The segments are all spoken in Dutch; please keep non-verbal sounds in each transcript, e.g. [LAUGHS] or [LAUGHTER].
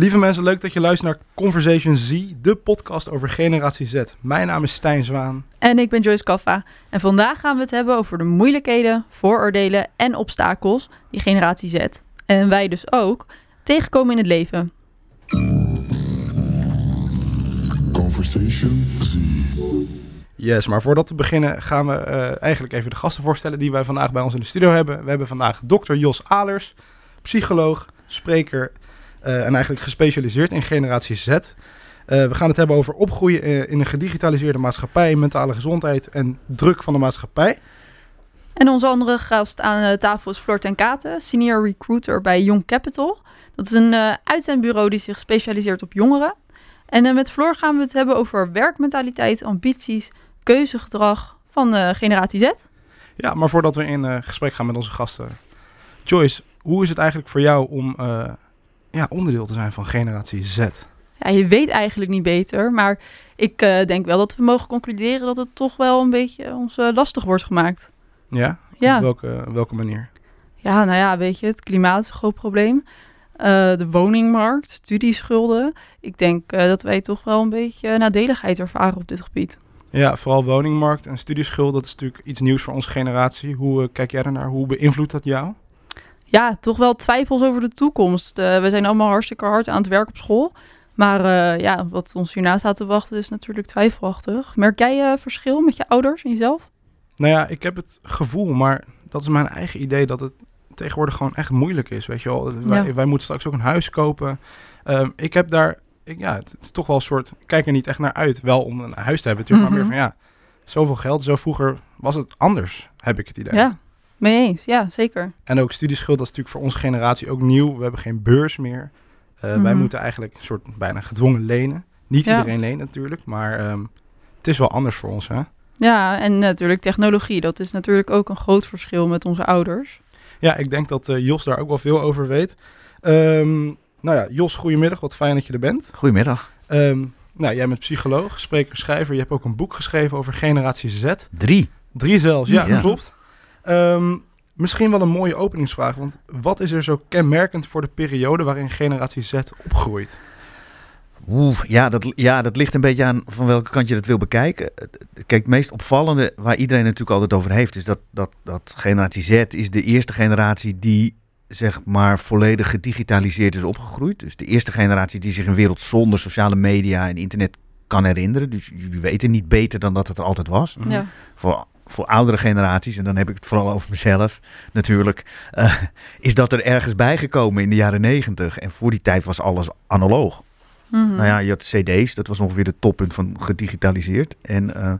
Lieve mensen, leuk dat je luistert naar Conversation Z, de podcast over Generatie Z. Mijn naam is Stijn Zwaan. En ik ben Joyce Kaffa. En vandaag gaan we het hebben over de moeilijkheden, vooroordelen en obstakels die Generatie Z, en wij dus ook, tegenkomen in het leven. Conversation Z. Yes, maar voordat we beginnen gaan we uh, eigenlijk even de gasten voorstellen die wij vandaag bij ons in de studio hebben. We hebben vandaag dokter Jos Alers, psycholoog, spreker en eigenlijk gespecialiseerd in generatie Z. Uh, we gaan het hebben over opgroeien in een gedigitaliseerde maatschappij, mentale gezondheid en druk van de maatschappij. En onze andere gast aan tafel is Floor ten Katen, senior recruiter bij Young Capital. Dat is een uh, uitzendbureau die zich specialiseert op jongeren. En met Floor gaan we het hebben over werkmentaliteit, ambities, keuzegedrag van generatie Z. Ja, maar voordat we in gesprek gaan met onze gasten. Joyce, hoe is het eigenlijk voor jou om ja, onderdeel te zijn van generatie Z? Ja, je weet eigenlijk niet beter, maar ik denk wel dat we mogen concluderen dat het toch wel een beetje ons lastig wordt gemaakt. Ja? ja. Op welke, welke manier? Ja, nou ja, weet je, het klimaat is een groot probleem. de woningmarkt, studieschulden. Ik denk dat wij toch wel een beetje nadeligheid ervaren op dit gebied. Ja, vooral woningmarkt en studieschuld, dat is natuurlijk iets nieuws voor onze generatie. Hoe kijk jij ernaar? Hoe beïnvloedt dat jou? Ja, toch wel twijfels over de toekomst. Uh, we zijn allemaal hartstikke hard aan het werk op school. Maar uh, ja, wat ons hierna staat te wachten is natuurlijk twijfelachtig. Merk jij verschil met je ouders en jezelf? Nou ja, ik heb het gevoel, maar dat is mijn eigen idee dat het tegenwoordig gewoon echt moeilijk is. Weet je wel, wij, wij moeten straks ook een huis kopen. Ehm, ik heb daar ja, het, is toch wel een soort, ik kijk er niet echt naar uit. Wel om een huis te hebben natuurlijk, maar meer mhm. van ja, zoveel geld. Zo vroeger was het anders, heb ik het idee. Ja, mee eens. Ja, zeker. En ook studieschuld, dat is natuurlijk voor onze generatie ook nieuw. We hebben geen beurs meer. Uh, Wij mhm. moeten eigenlijk een soort bijna gedwongen lenen. Niet iedereen leent natuurlijk, maar ehm, het is wel anders voor ons, hè? Ja, en natuurlijk technologie. Dat is natuurlijk ook een groot verschil met onze ouders. Ja, ik denk dat uh, Jos daar ook wel veel over weet. Um, nou ja, Jos, goedemiddag. Wat fijn dat je er bent. Goedemiddag. Um, nou, jij bent psycholoog, spreker, schrijver. Je hebt ook een boek geschreven over generatie Z. Drie. Drie zelfs, ja, dat klopt. Um, misschien wel een mooie openingsvraag, want wat is er zo kenmerkend voor de periode waarin generatie Z opgroeit? Oeh, ja, dat, ja, dat ligt een beetje aan van welke kant je dat wil bekijken. Kijk, het meest opvallende waar iedereen natuurlijk altijd over heeft, is dat, dat, dat generatie Z is de eerste generatie die zeg maar volledig gedigitaliseerd is opgegroeid. Dus de eerste generatie die zich een wereld zonder sociale media en internet kan herinneren. Dus jullie weten niet beter dan dat het er altijd was. Ja. Voor, voor oudere generaties, en dan heb ik het vooral over mezelf natuurlijk, uh, is dat er ergens bijgekomen in de jaren negentig. En voor die tijd was alles analoog. Mm Nou ja, je had cd's, dat was ongeveer de toppunt van gedigitaliseerd. En uh,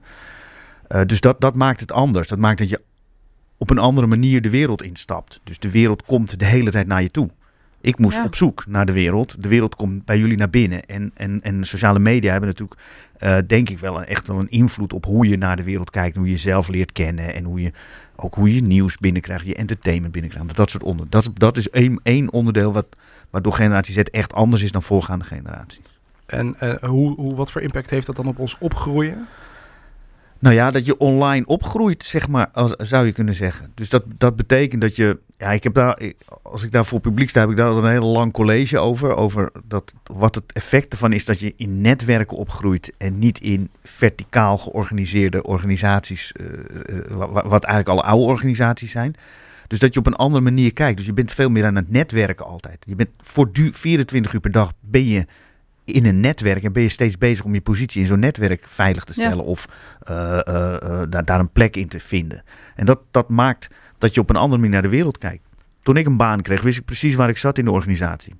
uh, dus dat, dat maakt het anders. Dat maakt dat je op een andere manier de wereld instapt. Dus de wereld komt de hele tijd naar je toe. Ik moest op zoek naar de wereld. De wereld komt bij jullie naar binnen. En, en, en sociale media hebben natuurlijk, uh, denk ik wel, echt wel een invloed op hoe je naar de wereld kijkt. Hoe je jezelf leert kennen. En hoe je ook hoe je nieuws binnenkrijgt, je entertainment binnenkrijgt. Dat soort onder. Dat, dat is één, één onderdeel wat, waardoor generatie Z echt anders is dan voorgaande generaties. En uh, hoe, hoe, wat voor impact heeft dat dan op ons opgroeien? Nou ja, dat je online opgroeit, zeg maar, als, zou je kunnen zeggen. Dus dat, dat betekent dat je. Ja, ik heb daar, als ik daar voor publiek sta, heb ik daar een heel lang college over. Over dat, wat het effect ervan is dat je in netwerken opgroeit. En niet in verticaal georganiseerde organisaties. Uh, wat eigenlijk alle oude organisaties zijn. Dus dat je op een andere manier kijkt. Dus je bent veel meer aan het netwerken altijd. Je bent voor 24 uur per dag ben je in een netwerk en ben je steeds bezig om je positie in zo'n netwerk veilig te stellen of uh, daar, daar een plek in te vinden. En dat, dat maakt dat je op een andere manier naar de wereld kijkt. Toen ik een baan kreeg, wist ik precies waar ik zat in de organisatie.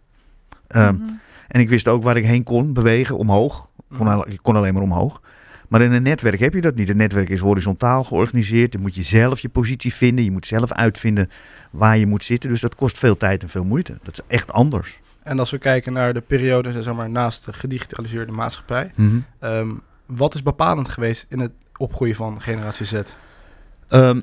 Um, mm En ik wist ook waar ik heen kon bewegen, omhoog. Kon, mhm. kon alleen maar omhoog. Maar in een netwerk heb je dat niet. Een netwerk is horizontaal georganiseerd. Dan moet je zelf je positie vinden. Je moet zelf uitvinden waar je moet zitten. Dus dat kost veel tijd en veel moeite. Dat is echt anders. En als we kijken naar de periode zeg maar, naast de gedigitaliseerde maatschappij, mhm. ehm, wat is bepalend geweest in het opgroeien van generatie Z? Um,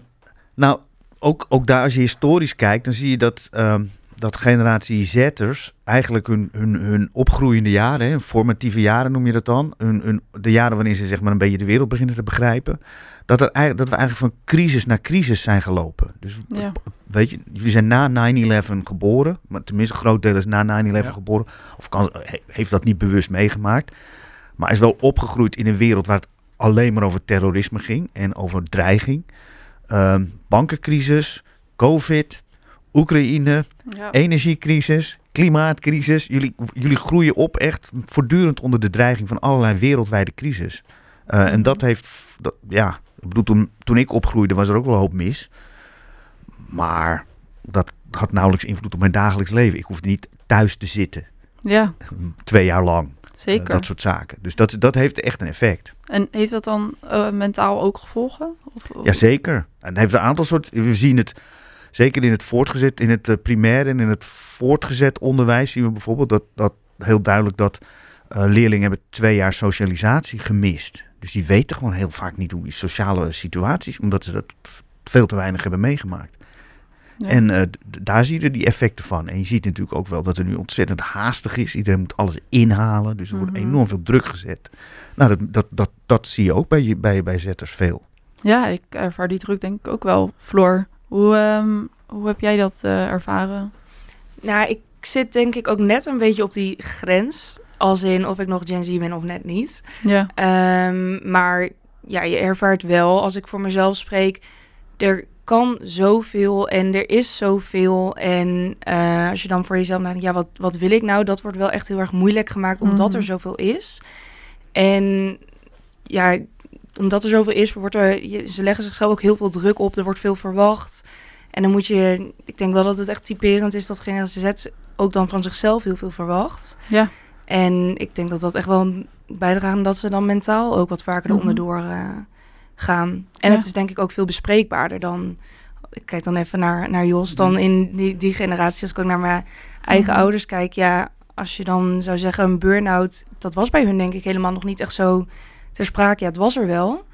nou, ook, ook daar als je historisch kijkt, dan zie je dat um, dat generatie Z'ers eigenlijk hun, hun, hun opgroeiende jaren, hè, formatieve jaren noem je dat dan, hun, hun, de jaren waarin ze zeg maar een beetje de wereld beginnen te begrijpen, dat, er, eigenlijk- dat we eigenlijk van crisis naar crisis zijn gelopen. Dus Ja. weet je, jullie zijn na 9-11 geboren, maar tenminste een groot deel is na 9-11 Ja. geboren, of kan, he- heeft dat niet bewust meegemaakt, maar is wel opgegroeid in een wereld waar het alleen maar over terrorisme ging en over dreiging. Ehm, bankencrisis, COVID, Oekraïne, Ja. energiecrisis, klimaatcrisis. Jullie, jullie groeien op echt voortdurend onder de dreiging van allerlei wereldwijde crisis. Eh, En dat heeft, dat, ja, ik bedoel, toen, toen ik opgroeide was er ook wel een hoop mis. Maar dat had nauwelijks invloed op mijn dagelijks leven. Ik hoefde niet thuis te zitten, ja, twee jaar lang. Eh, zeker. dat soort zaken. Dus dat, dat heeft echt een effect. En heeft dat dan eh, mentaal ook gevolgen? Of, Jazeker. En het heeft een aantal soorten. We zien het zeker in het voortgezet, in het eh, primair en in het voortgezet onderwijs zien we bijvoorbeeld dat, dat heel duidelijk dat eh, leerlingen hebben twee jaar socialisatie gemist. Dus die weten gewoon heel vaak niet hoe die sociale situaties, omdat ze dat veel te weinig hebben meegemaakt. Ja. En eh, daar zie je die effecten van. En je ziet natuurlijk ook wel dat er nu ontzettend haastig is. Iedereen moet alles inhalen. Dus er wordt Mhm. enorm veel druk gezet. Nou, dat, dat, dat, dat zie je ook bij, je- bij, bij zetters veel. Ja, ik ervaar die druk denk ik ook wel. Floor, hoe, ehm, hoe heb jij dat eh, ervaren? Nou, ik zit denk ik ook net een beetje op die grens. Als in of ik nog Gen Z ben of net niet. Ja, Ehm, maar ja, je ervaart wel, als ik voor mezelf spreek, er kan zoveel en er is zoveel. En eh, als je dan voor jezelf nadenkt, ja, wat, wat wil ik nou? Dat wordt wel echt heel erg moeilijk gemaakt, omdat Mhm. er zoveel is. En ja, omdat er zoveel is, wordt er, je- ze leggen zichzelf ook heel veel druk op. Er wordt veel verwacht. En dan moet je, ik denk wel dat het echt typerend is dat generatie Z ook dan van zichzelf heel veel verwacht. ja, En ik denk dat dat echt wel bijdraagt dat ze dan mentaal ook wat vaker Mhm. eronder door eh, gaan. En Ja. het is denk ik ook veel bespreekbaarder dan... Ik kijk dan even naar, naar Jos, dan Mhm. in die, die generatie. Als ik ook naar mijn eigen Mhm. ouders kijk, ja... Als je dan zou zeggen een burn-out, dat was bij hun denk ik helemaal nog niet echt zo ter sprake. Ja, het was er wel.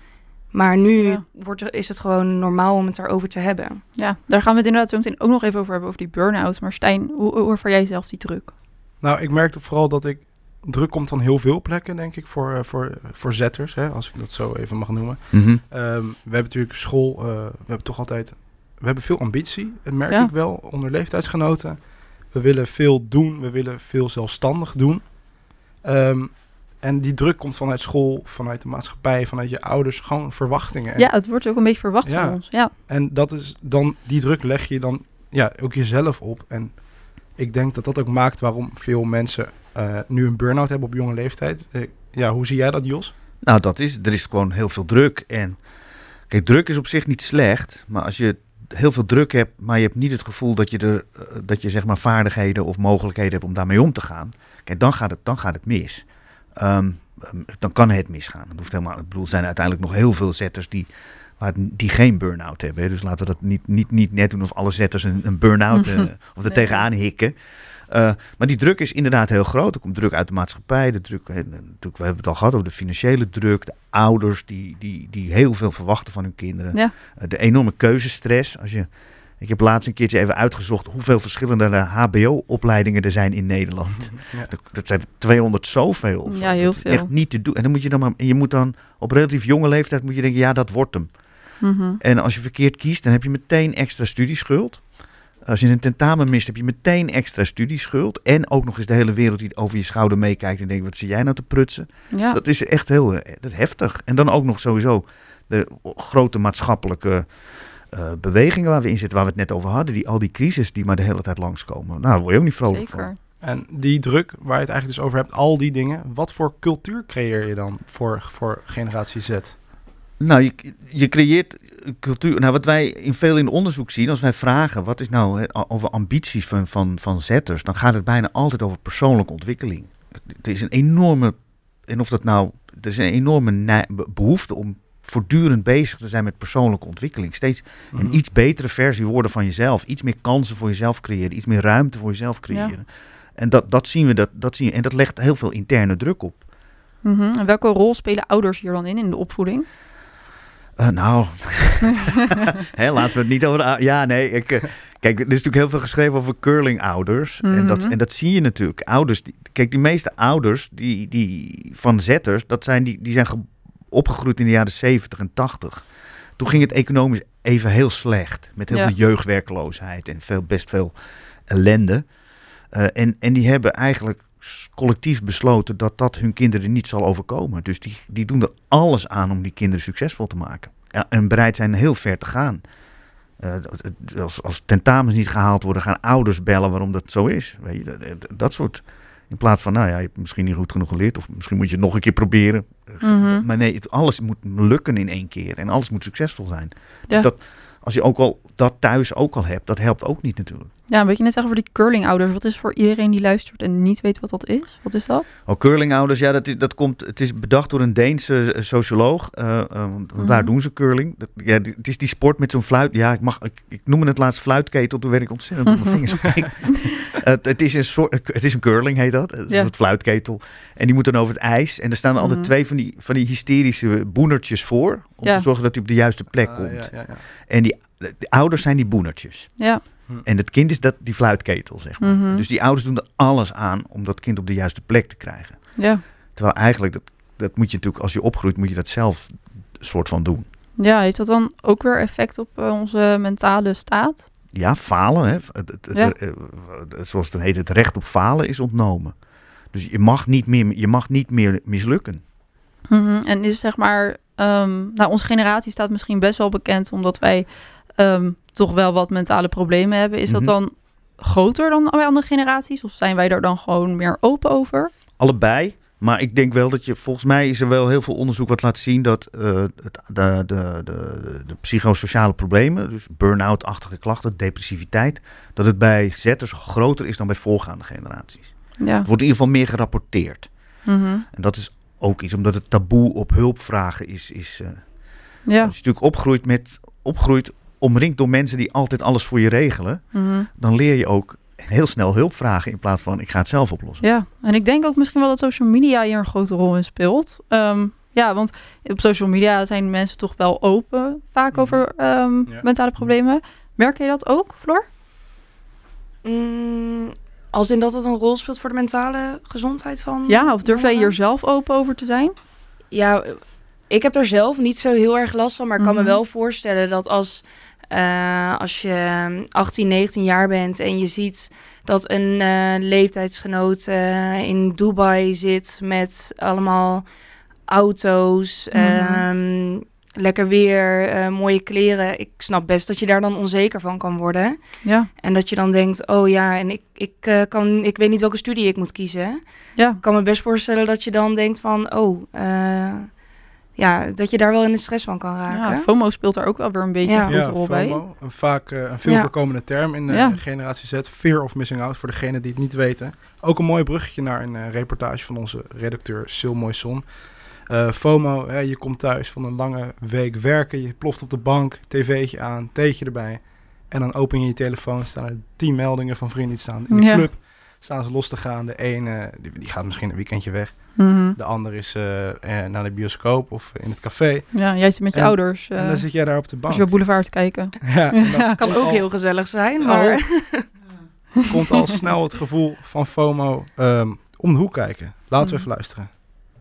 Maar nu Ja. wordt er, is het gewoon normaal om het daarover te hebben. ja, daar gaan we het inderdaad zo meteen ook nog even over hebben, over die burn-out. Maar Stijn, hoe, hoe ervaar jij zelf die druk? Nou, ik merkte vooral dat ik... Druk komt van heel veel plekken, denk ik, voor, eh, voor, voor zetters, hè, als ik dat zo even mag noemen. Ehm, we hebben natuurlijk school, eh, we hebben toch altijd, we hebben veel ambitie, dat merk Ja. ik wel, onder leeftijdsgenoten. We willen veel doen, we willen veel zelfstandig doen. Ehm, en die druk komt vanuit school, vanuit de maatschappij, vanuit je ouders, gewoon verwachtingen. En, Ja, het wordt ook een beetje verwacht Ja. van ons. Ja, en dat is dan, die druk leg je dan ja, ook jezelf op. En ik denk dat dat ook maakt waarom veel mensen eh, nu een burn-out hebben op jonge leeftijd. Eh, ja, hoe zie jij dat, Jos? Nou, dat is, er is gewoon heel veel druk. En kijk, druk is op zich niet slecht, maar als je heel veel druk hebt, maar je hebt niet het gevoel dat je er, eh, dat je zeg maar vaardigheden of mogelijkheden hebt om daarmee om te gaan, kijk, dan gaat het, dan gaat het mis. Ehm, ehm, dan kan het misgaan. Dat hoeft helemaal. Ik bedoel, er zijn uiteindelijk nog heel veel zetters die, die geen burn-out hebben. hè. Dus laten we dat niet, niet, niet net doen of alle zetters een, een burn-out eh, [LAUGHS] of er tegenaan hikken. Eh, maar die druk is inderdaad heel groot. Er komt druk uit de maatschappij. De druk, natuurlijk, we hebben het al gehad over de financiële druk. De ouders die, die, die heel veel verwachten van hun kinderen. Ja. Eh, de enorme keuzestress. Als je, ik heb laatst een keertje even uitgezocht hoeveel verschillende HBO-opleidingen er zijn in Nederland. Ja. [LAUGHS] Dat- Dat zijn er 200 zoveel. Ja, heel veel. Echt niet te doen. En dan moet je dan maar, je moet dan op relatief jonge leeftijd moet je denken, ja, dat wordt hem. Mhm. En als je verkeerd kiest, dan heb je meteen extra studieschuld. Als je een tentamen mist, heb je meteen extra studieschuld. En ook nog eens de hele wereld die over je schouder meekijkt en denkt, wat zie jij nou te prutsen? ja. Dat is echt heel eh, dat is heftig. En dan ook nog sowieso de grote maatschappelijke eh, bewegingen waar we in zitten, waar we het net over hadden. Die, al die crisis die maar de hele tijd langskomen. Nou, daar word je ook niet vrolijk zeker. van. En die druk waar je het eigenlijk dus over hebt, al die dingen, wat voor cultuur creëer je dan voor, voor generatie Z? Nou, je, je creëert cultuur. Nou, wat wij in veel in onderzoek zien, als wij vragen wat is nou over ambities van, van, van zetters, dan gaat het bijna altijd over persoonlijke ontwikkeling. Er is een enorme, en of dat nou, er is een enorme behoefte om voortdurend bezig te zijn met persoonlijke ontwikkeling. Steeds Mhm. een iets betere versie worden van jezelf, iets meer kansen voor jezelf creëren, iets meer ruimte voor jezelf creëren. En dat, dat zien we, dat, dat zien we, en dat legt heel veel interne druk op. Mhm. En welke rol spelen ouders hier dan in, in de opvoeding? Uh, nou, [LAUGHS] laten we het niet over... Ja, nee, ik... Uh, kijk, er is natuurlijk heel veel geschreven over curling-ouders. Mm -hmm. en, dat, Mhm. en dat zie je natuurlijk. Ouders, die, kijk, die meeste ouders die, die, van zetters... Dat zijn, die, die zijn opgegroeid in de jaren 70 en 80. Toen ging het economisch even heel slecht. Met heel Ja. veel jeugdwerkloosheid en veel, best veel ellende. Uh, en, en die hebben eigenlijk collectief besloten dat dat hun kinderen niet zal overkomen. Dus die, die doen er alles aan om die kinderen succesvol te maken. Ja, en bereid zijn heel ver te gaan. Uh, als, als tentamens niet gehaald worden, gaan ouders bellen waarom dat zo is. Weet je, dat, dat soort. In plaats van, nou ja, je hebt misschien niet goed genoeg geleerd. Of misschien moet je het nog een keer proberen. Mhm. Maar nee, het, alles moet lukken in één keer. En alles moet succesvol zijn. Dus dat, als je ook al dat thuis ook al hebt, dat helpt ook niet natuurlijk. Ja, wat je net zeggen over die curlingouders. Wat is voor iedereen die luistert en niet weet wat dat is? Wat is dat? Oh, curlingouders, ja, dat, is, dat komt, het is bedacht door een Deense socioloog. uh, uh, want Mhm. daar doen ze curling. Dat, ja, die- het is die sport met zo'n fluit. Ja, ik, mag, ik, ik noemde het laatst fluitketel. Toen werd ik ontzettend op mijn [LAUGHS] vingers gekeken. het, het, is een soort, het is een curling, heet dat. Het is Ja. een fluitketel. En die moet dan over het ijs. En er staan altijd Mhm. twee van die, van die hysterische boenertjes voor. Om Ja. te zorgen dat hij op de juiste plek Ah, komt. ja, ja, ja. En die, de ouders zijn die boenertjes. Ja. En het kind is dat, die fluitketel, zeg maar. Mhm. Dus die ouders doen er alles aan om dat kind op de juiste plek te krijgen. Ja. Terwijl eigenlijk, dat, dat moet je natuurlijk, als je opgroeit, moet je dat zelf soort van doen. ja, heeft dat dan ook weer effect op eh, onze mentale staat? Ja, falen, hè. Het, het, het- Ja. eh, zoals het heet, het recht op falen is ontnomen. Dus je mag niet meer, je mag niet meer mislukken. Mhm. En is zeg maar, ehm, nou, onze generatie staat misschien best wel bekend omdat wij ehm, toch wel wat mentale problemen hebben. Is Mhm. dat dan groter dan bij andere generaties? Of zijn wij daar dan gewoon meer open over? Allebei. Maar ik denk wel dat je, volgens mij is er wel heel veel onderzoek wat laat zien dat eh, het, de, de, de, de psychosociale problemen, dus burn-out-achtige klachten, depressiviteit, dat het bij zetters groter is dan bij voorgaande generaties. Ja. Het wordt in ieder geval meer gerapporteerd. Mhm. En dat is ook iets, omdat het taboe op hulp vragen is. is eh, Ja. Als je natuurlijk opgroeit, met, opgroeit omringd door mensen die altijd alles voor je regelen, Mhm. dan leer je ook heel snel hulp vragen in plaats van ik ga het zelf oplossen. Ja, en ik denk ook misschien wel dat social media hier een grote rol in speelt. Ehm, ja, want op social media zijn mensen toch wel open vaak Mhm. over ehm, Ja. mentale problemen. Merk je dat ook, Floor? Mm, als in dat het een rol speelt voor de mentale gezondheid van. Ja, of durf jij hier zelf open over te zijn? Ja, ik heb er zelf niet zo heel erg last van, maar ik kan Mhm. me wel voorstellen dat als, eh, als je 18, 19 jaar bent en je ziet dat een eh, leeftijdsgenoot eh, in Dubai zit met allemaal auto's, Mhm. ehm, lekker weer, mooie kleren. Ik snap best dat je daar dan onzeker van kan worden. Ja, En dat je dan denkt, oh ja, en ik, ik, kan, ik weet niet welke studie ik moet kiezen. ja. Ik kan me best voorstellen dat je dan denkt van, oh, ja, dat je daar wel in de stress van kan raken. ja FOMO speelt daar ook wel weer een beetje Ja. een grote Ja, rol bij. FOMO, een vaak eh, een veel Ja. voorkomende term in de Ja. generatie Z. Fear of missing out, voor degenen die het niet weten. Ook een mooi bruggetje naar een eh, reportage van onze redacteur Sil Moisson. Eh, FOMO, hè, je komt thuis van een lange week werken, je ploft op de bank, tv'tje aan, theetje erbij. En dan open je je telefoon, staan er tien meldingen van vrienden die staan in de Ja. club. Staan ze los te gaan. De ene die, die gaat misschien een weekendje weg. Mhm. De ander is eh, eh, naar de bioscoop of in het café. Ja, jij zit met je En- ouders. en eh dan zit jij daar op de als bank. je op boulevard te kijken. [LAUGHS] Ja, dan. Kan ook al- heel gezellig zijn, maar... [LAUGHS] komt al snel het gevoel van FOMO ehm, om de hoek kijken. Laten we Mm. even luisteren.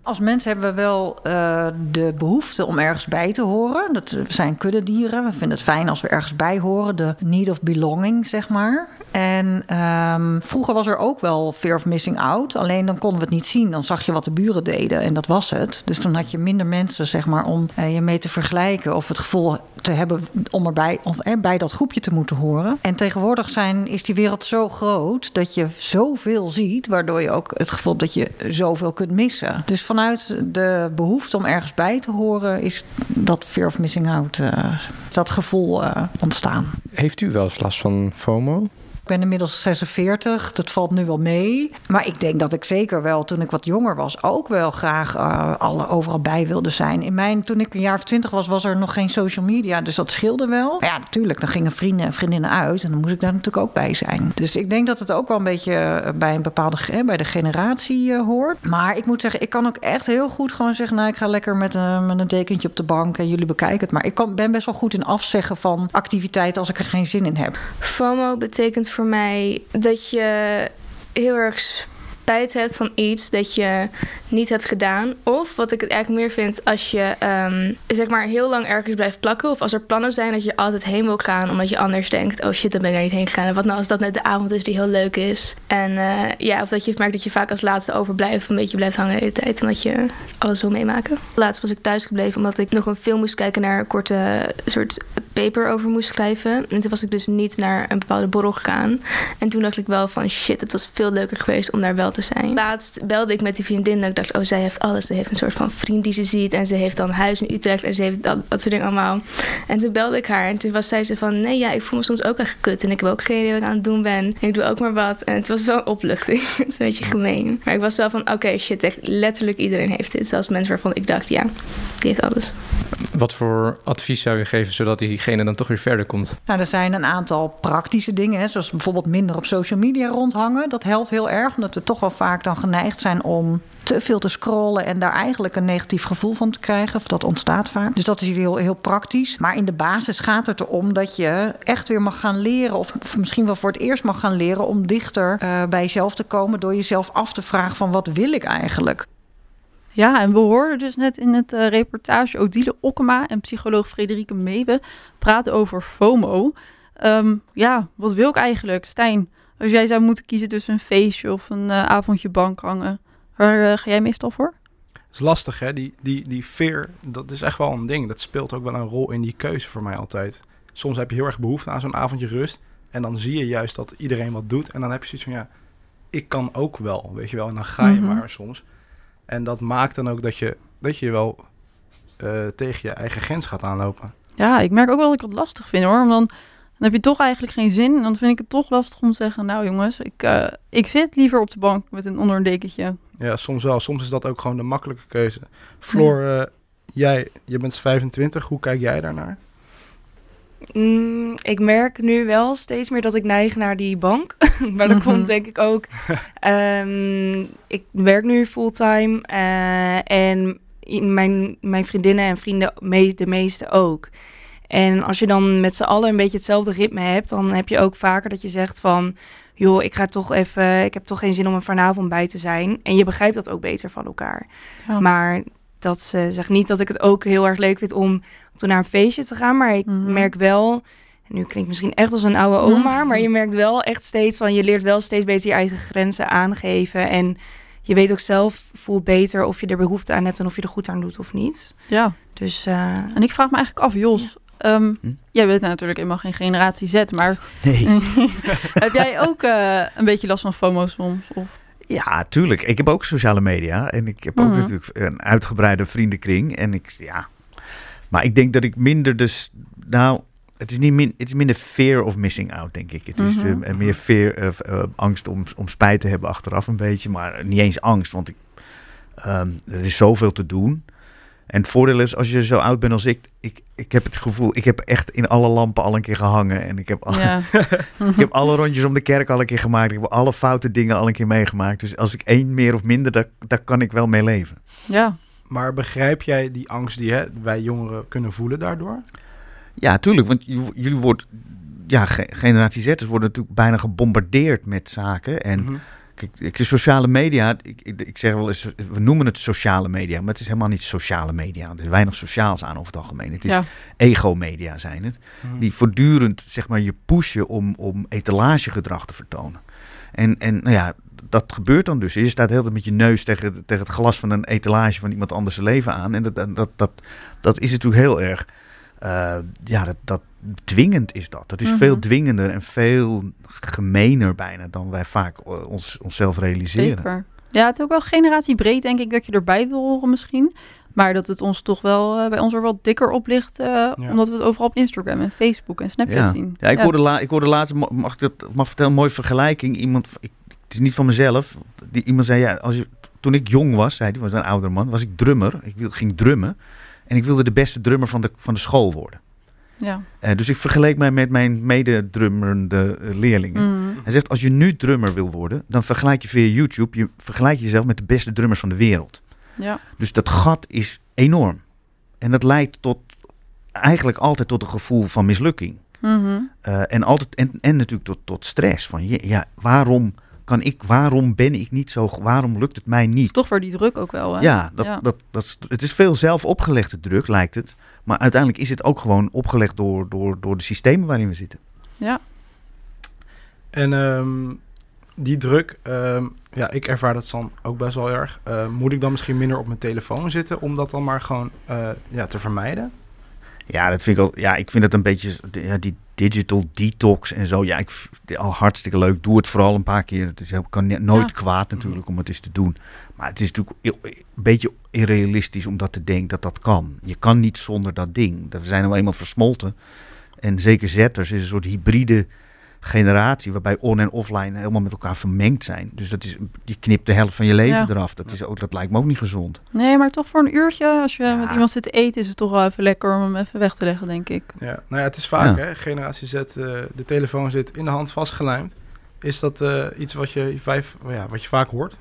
Als mens hebben we wel eh, de behoefte om ergens bij te horen. Dat, zijn kuddedieren. We vinden het fijn als we ergens bij horen. De need of belonging, zeg maar. En ehm, vroeger was er ook wel fear of missing out. Alleen dan konden we het niet zien. Dan zag je wat de buren deden en dat was het. Dus dan had je minder mensen, zeg maar, om eh, je mee te vergelijken. Of het gevoel te hebben om erbij of, eh, bij dat groepje te moeten horen. En tegenwoordig zijn, is die wereld zo groot dat je zoveel ziet. Waardoor je ook het gevoel hebt dat je zoveel kunt missen. Dus vanuit de behoefte om ergens bij te horen, is dat fear of missing out, eh, dat gevoel ontstaan. Heeft u wel eens last van FOMO? Ik ben inmiddels 46, dat valt nu wel mee. Maar ik denk dat ik zeker wel, toen ik wat jonger was, ook wel graag uh, alle, overal bij wilde zijn. In mijn, toen ik een jaar of twintig was, was er nog geen social media, dus dat scheelde wel. Maar ja, natuurlijk, dan gingen vrienden en vriendinnen uit en dan moest ik daar natuurlijk ook bij zijn. Dus ik denk dat het ook wel een beetje eh, bij een bepaalde bij de generatie hoort. Maar ik moet zeggen, ik kan ook echt heel goed gewoon zeggen, nou, ik ga lekker met, uh, met een dekentje op de bank en jullie bekijken het. Maar ik kan, ben best wel goed in afzeggen van activiteiten als ik er geen zin in heb. FOMO betekent voor mij dat je heel erg spijt hebt van iets dat je niet hebt gedaan. Of wat ik het eigenlijk meer vind, als je um, zeg maar heel lang ergens blijft plakken. Of als er plannen zijn dat je altijd heen wil gaan. Omdat je anders denkt, oh shit, dan ben ik er niet heen gegaan. En wat nou als dat net de avond is die heel leuk is. En uh, ja, of dat je merkt dat je vaak als laatste overblijft. Een beetje blijft hangen de hele tijd. Omdat je alles wil meemaken. Laatst was ik thuis gebleven omdat ik nog een film moest kijken naar een korte soort paper over moest schrijven. En toen was ik dus niet naar een bepaalde borrel gegaan. En toen dacht ik wel van shit, het was veel leuker geweest om daar wel te zijn. Laatst belde ik met die vriendin dat ik dacht, oh zij heeft alles. Ze heeft een soort van vriend die ze ziet en ze heeft dan huis in Utrecht en ze heeft dat, dat soort dingen allemaal. En toen belde ik haar en toen was zij ze van, nee ja, ik voel me soms ook echt kut en ik heb ook geen idee wat ik aan het doen ben. En ik doe ook maar wat. En het was wel een opluchting. [LAUGHS] het is een beetje gemeen. Maar ik was wel van, oké okay, shit, echt letterlijk iedereen heeft dit. Zelfs mensen waarvan ik dacht, ja, die heeft alles. Wat voor advies zou je geven zodat diegene dan toch weer verder komt? Nou, er zijn een aantal praktische dingen, hè, zoals bijvoorbeeld minder op social media rondhangen. Dat helpt heel erg, omdat we toch vaak dan geneigd zijn om te veel te scrollen en daar eigenlijk een negatief gevoel van te krijgen. Of dat ontstaat vaak. Dus dat is heel, heel praktisch. Maar in de basis gaat het erom dat je echt weer mag gaan leren, of, misschien wel voor het eerst mag gaan leren om dichter uh, bij jezelf te komen door jezelf af te vragen van wat wil ik eigenlijk? Ja, en we hoorden dus net in het uh, reportage Odile Okkema en psycholoog Frederike Meebe praten over FOMO. Um, ja, wat wil ik eigenlijk? Stijn, als jij zou moeten kiezen tussen een feestje of een uh, avondje bank hangen, waar uh, ga jij meestal voor? Dat is lastig, hè? Die, die, die fear, dat is echt wel een ding. Dat speelt ook wel een rol in die keuze voor mij altijd. Soms heb je heel erg behoefte aan zo'n avondje rust. En dan zie je juist dat iedereen wat doet. En dan heb je zoiets van, ja, ik kan ook wel, weet je wel. En dan ga je mm -hmm. maar soms. En dat maakt dan ook dat je dat je wel uh, tegen je eigen grens gaat aanlopen. Ja, ik merk ook wel dat ik het lastig vind hoor. Dan heb je toch eigenlijk geen zin. En dan vind ik het toch lastig om te zeggen... nou jongens, ik, uh, ik zit liever op de bank met een onder een dekentje. Ja, soms wel. Soms is dat ook gewoon de makkelijke keuze. Floor, ja. uh, jij je bent 25. Hoe kijk jij daarnaar? Mm, ik merk nu wel steeds meer dat ik neig naar die bank. [LAUGHS] maar dat komt denk ik ook. um, [LAUGHS] ik werk nu fulltime uh, en mijn, mijn vriendinnen en vrienden, me, de meeste ook. En als je dan met z'n allen een beetje hetzelfde ritme hebt, dan heb je ook vaker dat je zegt van, joh, ik ga toch even, ik heb toch geen zin om er vanavond bij te zijn. En je begrijpt dat ook beter van elkaar. Ja. Maar dat uh, zegt niet dat ik het ook heel erg leuk vind om toen naar een feestje te gaan. Maar ik mm -hmm. merk wel, nu klinkt misschien echt als een oude oma, mm -hmm. maar je merkt wel echt steeds van, je leert wel steeds beter je eigen grenzen aangeven. En je weet ook zelf, voelt beter of je er behoefte aan hebt en of je er goed aan doet of niet. Ja. Dus, uh, en ik vraag me eigenlijk af, Jos. Ja. Um, hm? Jij bent natuurlijk helemaal geen generatie Z, maar nee. [LAUGHS] heb jij ook uh, een beetje last van FOMO soms? Of? Ja, tuurlijk. Ik heb ook sociale media en ik heb ook mm -hmm. natuurlijk een uitgebreide vriendenkring. En ik, ja. Maar ik denk dat ik minder dus, nou, het is, niet min, het is minder fear of missing out, denk ik. Het is mm -hmm. uh, meer fear, uh, uh, angst om, om spijt te hebben achteraf een beetje. Maar niet eens angst, want ik, um, er is zoveel te doen. En het voordeel is, als je zo oud bent als ik, ik, ik heb het gevoel, ik heb echt in alle lampen al een keer gehangen. En ik heb, al, ja. [LAUGHS] ik heb alle rondjes om de kerk al een keer gemaakt. Ik heb alle foute dingen al een keer meegemaakt. Dus als ik één meer of minder, daar, daar kan ik wel mee leven. Ja. Maar begrijp jij die angst die hè, wij jongeren kunnen voelen daardoor? Ja, tuurlijk. Want jullie worden, ja, generatie Z'ers worden natuurlijk bijna gebombardeerd met zaken. En mm -hmm. Kijk, de sociale media, ik, ik, zeg wel eens, we noemen het sociale media, maar het is helemaal niet sociale media. Er is weinig sociaals aan over het algemeen. Het is ja. ego-media zijn het. Hmm. Die voortdurend, zeg maar, je pushen om, om etalagegedrag te vertonen. En, en nou ja, dat gebeurt dan dus. Je staat heel met je neus tegen, tegen het glas van een etalage van iemand anders leven aan. En dat, dat, dat, dat is natuurlijk heel erg, uh, ja, dat, dat dwingend is dat. Dat is mm -hmm. veel dwingender en veel gemener bijna dan wij vaak uh, ons, onszelf realiseren. Zeker. Ja, het is ook wel generatiebreed, denk ik, dat je erbij wil horen misschien. Maar dat het ons toch wel eh, bij ons er wat dikker op ligt. eh, Omdat we het overal op Instagram en Facebook en Snapchat Ja, zien. ja ik, Hoorde la, ik hoorde laatst, mag ik dat mag vertellen, een mooie vergelijking. Iemand, ik, het is niet van mezelf. Die, iemand zei, ja, als je, toen ik jong was, zei hij, was een oudere man, was ik drummer. Ik wil, ging drummen. En ik wilde de beste drummer van de, van de school worden. Ja. Eh, dus ik vergeleek mij met mijn mededrummerende eh, leerlingen. Mm. Hij zegt, als je nu drummer wil worden, dan vergelijk je via YouTube, je vergelijk jezelf met de beste drummers van de wereld. ja. Dus dat gat is enorm. En dat leidt tot, eigenlijk altijd tot een gevoel van mislukking. Mhm. Eh, en, altijd, en, en natuurlijk tot, tot stress. Van ja, waarom kan ik, waarom ben ik niet zo, waarom lukt het mij niet? Toch voor die druk ook wel. Hè? Ja, dat, Ja. Dat, dat, is- het is veel zelf opgelegde druk, lijkt het. Maar uiteindelijk is het ook gewoon opgelegd door, door, door de systemen waarin we zitten. ja. En ehm, die druk, ehm, ja, ik ervaar dat dan ook best wel erg. Eh, moet ik dan misschien minder op mijn telefoon zitten om dat dan maar gewoon eh, ja, te vermijden? Ja, dat vind ik al. Ja, ik vind het een beetje ja, die digital detox en zo. Ja, ik al hartstikke leuk. Doe het vooral een paar keer. Het is kan ne- nooit Ja. kwaad natuurlijk om het eens te doen. Maar het is natuurlijk een beetje irrealistisch om dat te denken dat dat kan. Je kan niet zonder dat ding. We zijn nou eenmaal versmolten. En zeker zetters is een soort hybride generatie waarbij on- en offline helemaal met elkaar vermengd zijn. Dus dat is, je knipt de helft van je leven Ja. eraf. Dat, is ook, dat lijkt me ook niet gezond. Nee, maar toch voor een uurtje, als je Ja. met iemand zit te eten, is het toch wel even lekker om hem even weg te leggen, denk ik. Ja, nou ja, het is vaak, Ja. hè, generatie Z, eh, de telefoon zit in de hand vastgelijmd. Is dat eh, iets wat je, vijf, ja, wat je vaak hoort?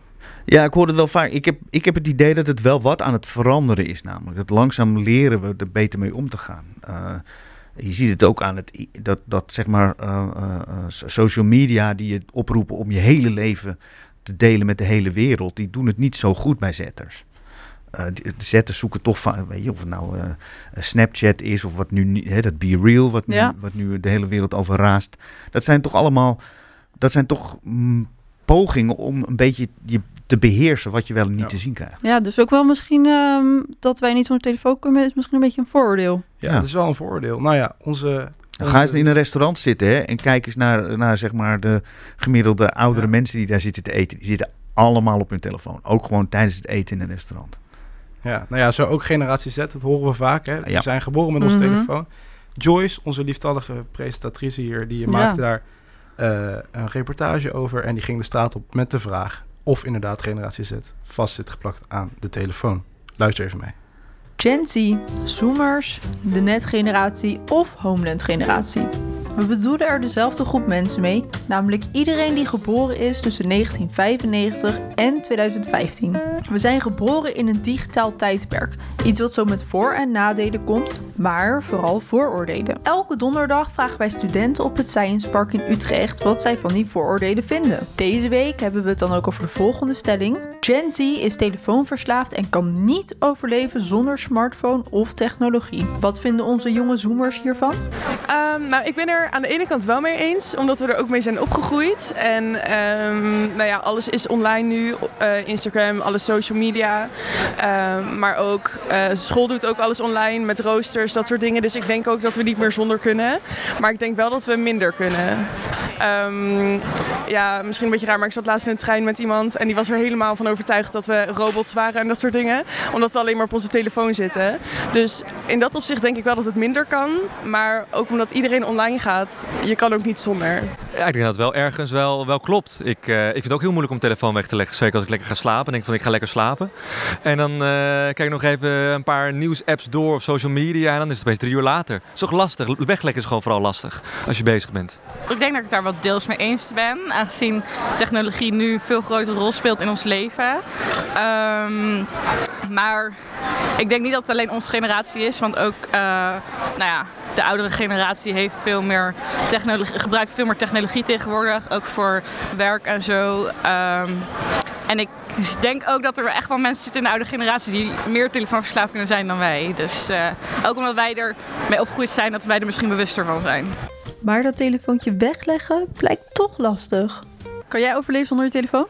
Ja, ik hoor het wel vaak. Ik heb, ik heb het idee dat het wel wat aan het veranderen is, namelijk. Dat langzaam leren we er beter mee om te gaan. Eh, je ziet het ook aan het, dat, dat zeg maar, eh, eh, eh, so- social media die je oproepen om je hele leven te delen met de hele wereld, die doen het niet zo goed bij zetters. De zetters zoeken toch van, weet je, of het nou Snapchat is of wat nu, hè, dat Be Real, wat nu, Ja. wat nu de hele wereld overraast. Dat zijn toch allemaal, dat zijn toch mm, pogingen om een beetje je te beheersen wat je wel en niet Ja. te zien krijgt. Ja, dus ook wel misschien ehm, dat wij niet zonder telefoon kunnen, is misschien een beetje een vooroordeel. Ja, Ja. dat is wel een vooroordeel. Nou ja, onze... Ga eens in een restaurant zitten hè, en kijk eens naar, naar zeg maar de gemiddelde oudere Ja. mensen die daar zitten te eten. Die zitten allemaal op hun telefoon. Ook gewoon tijdens het eten in een restaurant. Ja, nou ja, zo ook generatie Z, dat horen we vaak. Hè. We Ja. zijn geboren met onze Mhm. telefoon. Joyce, onze lieftallige presentatrice hier, die Ja. maakte daar eh, een reportage over. En die ging de straat op met de vraag of inderdaad generatie Z vast zit geplakt aan de telefoon. Luister even mee. Gen Z, Zoomers, de netgeneratie of Homeland-generatie. We bedoelen er dezelfde groep mensen mee, namelijk iedereen die geboren is tussen 1995 en 2015. We zijn geboren in een digitaal tijdperk, iets wat zo met voor- en nadelen komt, maar vooral vooroordelen. Elke donderdag vragen wij studenten op het Science Park in Utrecht wat zij van die vooroordelen vinden. Deze week hebben we het dan ook over de volgende stelling. Gen Z is telefoonverslaafd en kan niet overleven zonder smartphone of technologie. Wat vinden onze jonge zoomers hiervan? Ehm, nou, ik ben er aan de ene kant wel mee eens, omdat we er ook mee zijn opgegroeid. En ehm, nou ja, alles is online nu, eh, Instagram, alle social media. Ehm, maar ook eh, school doet ook alles online met roosters, dat soort dingen. Dus ik denk ook dat we niet meer zonder kunnen. Maar ik denk wel dat we minder kunnen. Ja, misschien een beetje raar, maar ik zat laatst in een trein met iemand en die was er helemaal van overtuigd dat we robots waren en dat soort dingen. Omdat we alleen maar op onze zitten. Dus in dat opzicht denk ik wel dat het minder kan. Maar ook omdat iedereen online gaat, je kan ook niet zonder. Ja, ik denk dat het wel ergens wel, wel klopt. Ik, eh, ik vind het ook heel moeilijk om telefoon weg te leggen. Zeker als ik lekker ga slapen. Denk van ik ga lekker slapen. En dan eh, kijk ik nog even een paar nieuwsapps door of social media. En dan is het opeens drie uur later. Het is toch lastig. Wegleggen is gewoon vooral lastig als je bezig bent. Ik denk dat ik daar wel deels mee eens ben, aangezien technologie nu veel grotere rol speelt in ons leven. Ehm, maar ik denk niet dat het alleen onze generatie is, want ook eh, nou ja, de oudere generatie heeft veel meer technologie, gebruikt veel meer technologie tegenwoordig, ook voor werk en zo. Ehm, en ik denk ook dat er echt wel mensen zitten in de oude generatie die meer telefoonverslaafd kunnen zijn dan wij. Dus eh, ook omdat wij er mee opgegroeid zijn, dat wij er misschien bewuster van zijn. Maar dat telefoontje wegleggen blijkt toch lastig. Kan jij overleven zonder je telefoon?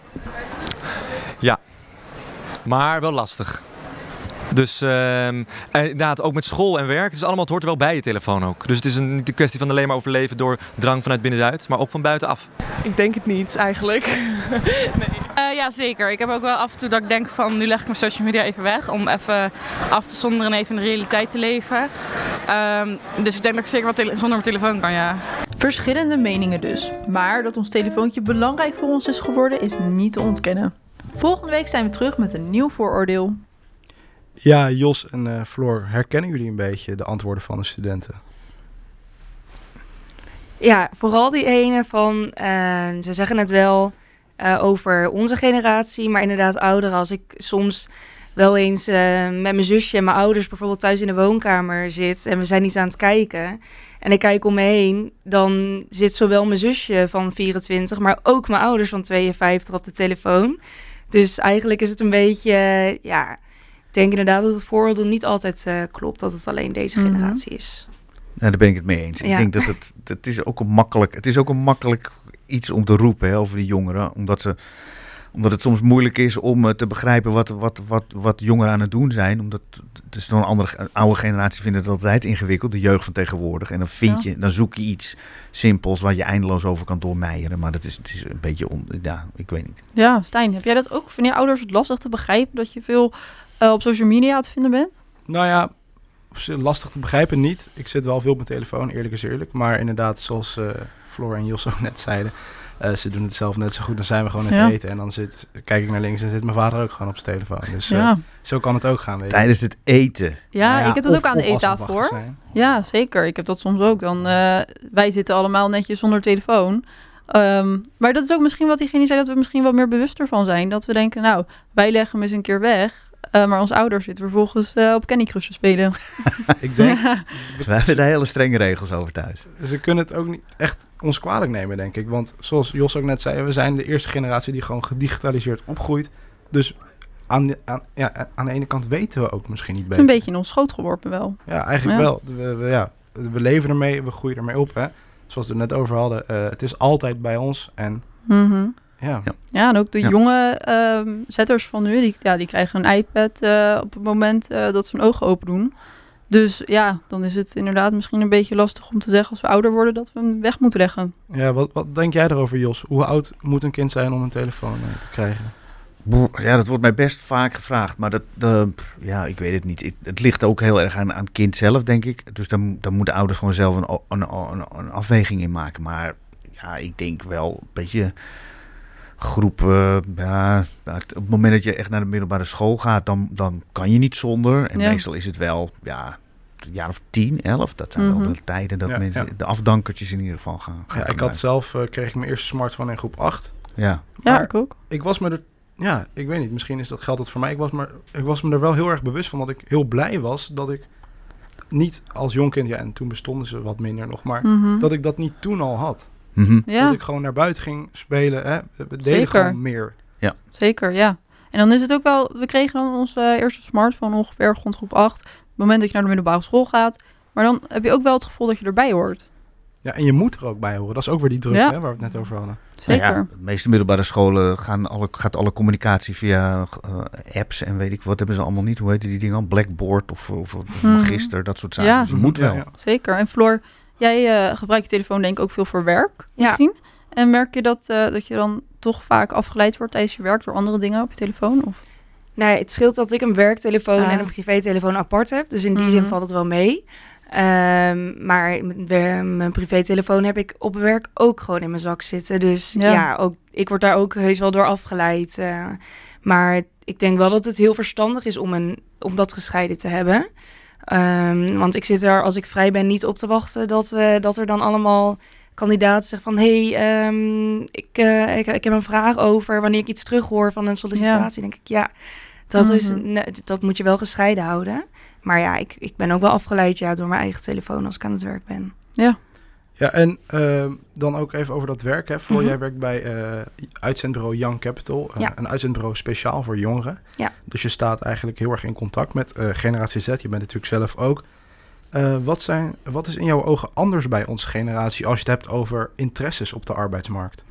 Ja, maar wel lastig. Dus ehm, en inderdaad, ook met school en werk. Het, is allemaal, het hoort er wel bij je telefoon ook. Dus het is een, niet een kwestie van alleen maar overleven door drang vanuit binnenuit, maar ook van buitenaf. Ik denk het niet eigenlijk. [LAUGHS] Eh, ja, zeker. Ik heb ook wel af en toe dat ik denk van nu leg ik mijn social media even weg om even af te zonderen en even in de realiteit te leven. Ehm, dus ik denk dat ik zeker wat zonder mijn telefoon kan, ja. Verschillende meningen dus. Maar dat ons telefoontje belangrijk voor ons is geworden, is niet te ontkennen. Volgende week zijn we terug met een nieuw vooroordeel. Ja, Jos en eh, Floor, herkennen jullie een beetje de antwoorden van de studenten? Ja, vooral die ene van, eh, ze zeggen het wel eh, over onze generatie, maar inderdaad ouderen. Als ik soms wel eens met mijn zusje en mijn ouders bijvoorbeeld thuis in de woonkamer zit en we zijn iets aan het kijken en ik kijk om me heen, dan zit zowel mijn zusje van 24, maar ook mijn ouders van 52 op de telefoon. Dus eigenlijk is het een beetje, ja, denk inderdaad dat het vooroordeel niet altijd eh, klopt, dat het alleen deze Mhm. generatie is. Nou, daar ben ik het mee eens. Ja. Ik denk dat het, het is ook een makkelijk, het is ook een makkelijk iets om te roepen hè, over de jongeren, omdat ze omdat het soms moeilijk is om eh, te begrijpen wat, wat, wat, wat jongeren aan het doen zijn. Omdat het is door een andere een oude generatie vinden het altijd ingewikkeld, de jeugd van tegenwoordig. En dan vind Ja. je, dan zoek je iets simpels waar je eindeloos over kan doormijeren. Maar dat is, het is een beetje, on, ja, ik weet niet. Ja, Stijn, heb jij dat ook? Vinden je ouders het lastig te begrijpen dat je veel eh, op social media te vinden bent? Nou ja, lastig te begrijpen niet. Ik zit wel veel op mijn telefoon, eerlijk is eerlijk. Maar inderdaad, zoals eh Floor en Jos [LAUGHS] ook net zeiden... eh, ze doen het zelf net zo goed, dan zijn we gewoon aan het Ja. eten. En dan zit, kijk ik naar links en zit mijn vader ook gewoon op zijn telefoon. Dus eh, ja. zo kan het ook gaan, weet. Tijdens het eten. Ja, Nou ik heb dat of- ook aan de eettafel zijn. Ja, zeker. Ik heb dat soms ook. Dan, eh, wij zitten allemaal netjes zonder telefoon. Ehm, maar dat is ook misschien wat diegene zei, dat we misschien wat meer bewuster van zijn. Dat we denken, nou, wij leggen hem eens een keer weg. Eh, maar onze ouders zitten vervolgens eh, op Candy Crush te spelen. [LAUGHS] Ik denk, [LAUGHS] We hebben daar hele strenge regels over thuis. ze kunnen het ook niet echt ons kwalijk nemen, denk ik. Want zoals Jos ook net zei, we zijn de eerste generatie die gewoon gedigitaliseerd opgroeit. Dus aan, de- aan, ja, aan de ene kant weten we ook misschien niet Het is een beter. beetje in ons schoot geworpen wel. Ja, eigenlijk Ja. wel. We, we- ja, we leven ermee, we groeien ermee op. Hè. Zoals we het net over hadden. eh, het is altijd bij ons. En Mhm. Ja. Ja, en ook de Ja. jonge ehm, zetters van nu, die, ja, die krijgen een iPad eh, op het moment eh, dat ze hun ogen open doen. Dus ja, dan is het inderdaad misschien een beetje lastig om te zeggen als we ouder worden dat we hem weg moeten leggen. ja wat, wat denk jij erover, Jos? Hoe oud moet een kind zijn om een telefoon eh, te krijgen? Ja, dat wordt mij best vaak gevraagd. Maar dat, ja, ik weet het niet. Het, het ligt ook heel erg aan, aan het kind zelf, denk ik. Dus dan, dan moeten ouders gewoon zelf een, een, een, een afweging in maken. Maar ja, ik denk wel een beetje groep. eh, ja, op het moment dat je echt naar de middelbare school gaat, dan, dan kan je niet zonder. En Ja. meestal is het wel, ja, een jaar of tien, elf. Dat zijn Mhm. wel de tijden dat Ja, mensen, ja. de afdankertjes in ieder geval gaan. gaan Ja, ik had zelf, eh, kreeg ik mijn eerste smartphone in groep 8. Ja, Ja, Maar- ik ook. Ik was me er, ja, ik weet niet, misschien is dat geldt dat voor mij. Ik was, me, ik was me er wel heel erg bewust van dat ik heel blij was dat ik niet als jong kind, ja, en toen bestonden ze wat minder nog, maar Mhm. dat ik dat niet toen al had. Mhm. Ja. Dat ik gewoon naar buiten ging spelen. Hè. We deden Zeker. gewoon meer. Zeker, ja. En dan is het ook wel, we kregen dan onze eerste smartphone ongeveer rond groep 8. Op het moment dat je naar de middelbare school gaat. Maar dan heb je ook wel het gevoel dat je erbij hoort. Ja, en je moet er ook bij horen. Dat is ook weer die druk Ja. hè, waar we het net over hadden. Zeker. Nou ja, de meeste middelbare scholen gaan alle, gaat alle communicatie via eh, apps en weet ik wat hebben ze allemaal niet. Hoe heet die dingen al? Blackboard of, of, of Mhm. Magister, dat soort zaken. Ja. Dus je moet Ja, wel. ja. Zeker. En Floor, jij eh, gebruikt je telefoon denk ik ook veel voor werk Ja. misschien. En merk je dat, eh, dat je dan toch vaak afgeleid wordt tijdens je werk door andere dingen op je telefoon? Of? Nee, het scheelt dat ik een werktelefoon Ah. en een privételefoon apart heb. Dus in die Mhm. zin valt het wel mee. Ehm, maar we- mijn privételefoon heb ik op werk ook gewoon in mijn zak zitten. Dus Ja. ja, ook, ik word daar ook heus wel door afgeleid. eh. maar ik denk wel dat het heel verstandig is om, een, om dat gescheiden te hebben. Ehm, want ik zit er als ik vrij ben niet op te wachten dat, eh, dat er dan allemaal kandidaten zeggen van... hé, hey, ehm, ik, eh, ik, ik heb een vraag over wanneer ik iets terughoor van een sollicitatie. denk ik, ja, dat, is, Mhm. dat moet je wel gescheiden houden. Maar ja, ik, ik ben ook wel afgeleid ja, door mijn eigen telefoon als ik aan het werk ben. Ja, en ehm, dan ook even over dat werk. Hè. Voor Mhm. jij werkt bij eh, uitzendbureau Young Capital. eh, Ja. Een uitzendbureau speciaal voor jongeren. Ja. Dus je staat eigenlijk heel erg in contact met eh, generatie Z. Je bent natuurlijk zelf ook. Wat, zijn, wat is in jouw ogen anders bij onze generatie als je het hebt over interesses op de arbeidsmarkt?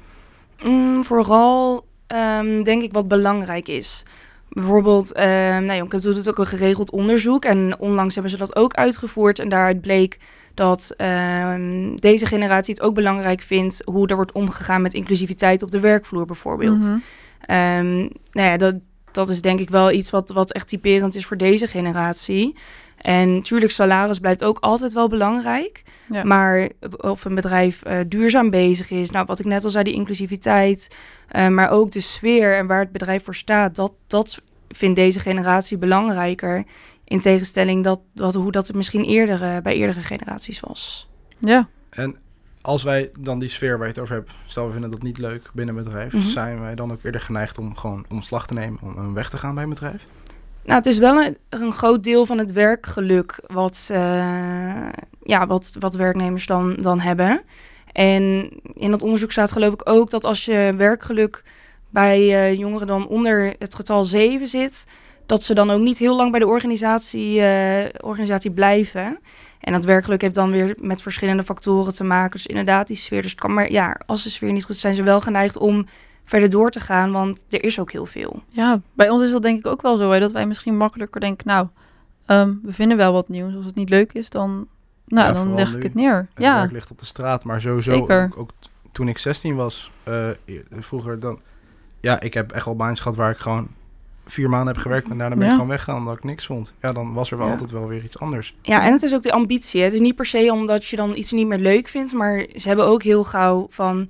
Mm, vooral ehm, denk ik wat belangrijk is. Bijvoorbeeld, ehm nou, Capital doet ook een geregeld onderzoek. En onlangs hebben ze dat ook uitgevoerd. En daaruit bleek dat ehm, deze generatie het ook belangrijk vindt... hoe er wordt omgegaan met inclusiviteit op de werkvloer bijvoorbeeld. Mhm. Ehm, nou ja, dat, dat is denk ik wel iets wat, wat echt typerend is voor deze generatie. En natuurlijk, salaris blijft ook altijd wel belangrijk. Ja. Maar of een bedrijf eh, duurzaam bezig is, nou wat ik net al zei, die inclusiviteit, eh, maar ook de sfeer en waar het bedrijf voor staat, dat, dat vindt deze generatie belangrijker. In tegenstelling dat, dat hoe dat het misschien eerder, eh, bij eerdere generaties was. Ja. En als wij dan die sfeer waar je het over hebt, stel we vinden dat niet leuk binnen een bedrijf, Mhm. zijn wij dan ook eerder geneigd om gewoon ontslag te nemen, om om weg te gaan bij een bedrijf? Nou, het is wel een, een groot deel van het werkgeluk wat, eh, ja, wat, wat werknemers dan, dan hebben. En in dat onderzoek staat geloof ik ook dat als je werkgeluk bij eh, jongeren dan onder het getal 7 zit, dat ze dan ook niet heel lang bij de organisatie, eh, organisatie blijven. En dat werkgeluk heeft dan weer met verschillende factoren te maken. Dus inderdaad, die sfeer. Dus kan maar, ja, als de sfeer niet goed is, zijn ze wel geneigd om verder door te gaan, want er is ook heel veel. Ja, bij ons is dat denk ik ook wel zo. Hè, dat wij misschien makkelijker denken, nou, ehm, we vinden wel wat nieuws. Als het niet leuk is, dan, nou, Ja, dan leg nu. ik het neer. Het ja, werk ligt op de straat, maar sowieso Zeker. ook, ook toen ik 16 was, eh, e- vroeger dan... Ja, ik heb echt wel baantjes gehad waar ik gewoon vier maanden heb gewerkt en daarna ben Ja. ik gewoon weggegaan omdat ik niks vond. Ja, dan was er wel Ja. altijd wel weer iets anders. Ja, en het is ook de ambitie. hè. Het is niet per se omdat je dan iets niet meer leuk vindt, maar ze hebben ook heel gauw van,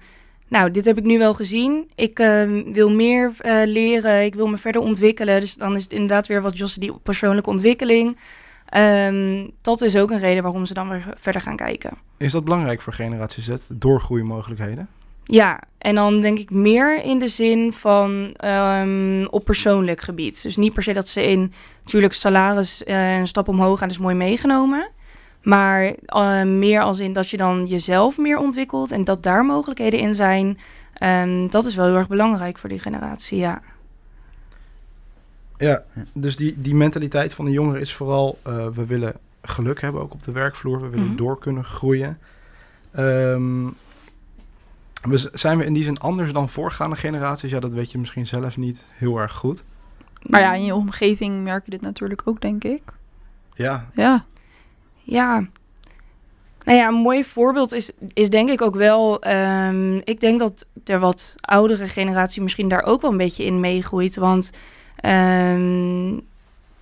nou, dit heb ik nu wel gezien. Ik eh, wil meer eh, leren, ik wil me verder ontwikkelen. Dus dan is het inderdaad weer wat Josse, die persoonlijke ontwikkeling. Ehm, dat is ook een reden waarom ze dan weer verder gaan kijken. Is dat belangrijk voor generatie Z, doorgroeimogelijkheden? Ja, en dan denk ik meer in de zin van ehm, op persoonlijk gebied. Dus niet per se dat ze in natuurlijk salaris eh, een stap omhoog gaan, is mooi meegenomen. Maar eh, meer als in dat je dan jezelf meer ontwikkelt en dat daar mogelijkheden in zijn. Ehm, dat is wel heel erg belangrijk voor die generatie, ja. Ja, dus die, die mentaliteit van de jongeren is vooral, eh, we willen geluk hebben ook op de werkvloer. We willen Mhm. door kunnen groeien. Ehm, we, zijn we in die zin anders dan voorgaande generaties? Ja, dat weet je misschien zelf niet heel erg goed. maar ja, in je omgeving merk je dit natuurlijk ook, denk ik. Ja, Ja, Ja. Nou ja, een mooi voorbeeld is, is denk ik ook wel... ehm, ik denk dat er wat oudere generatie misschien daar ook wel een beetje in meegroeit. Want ehm,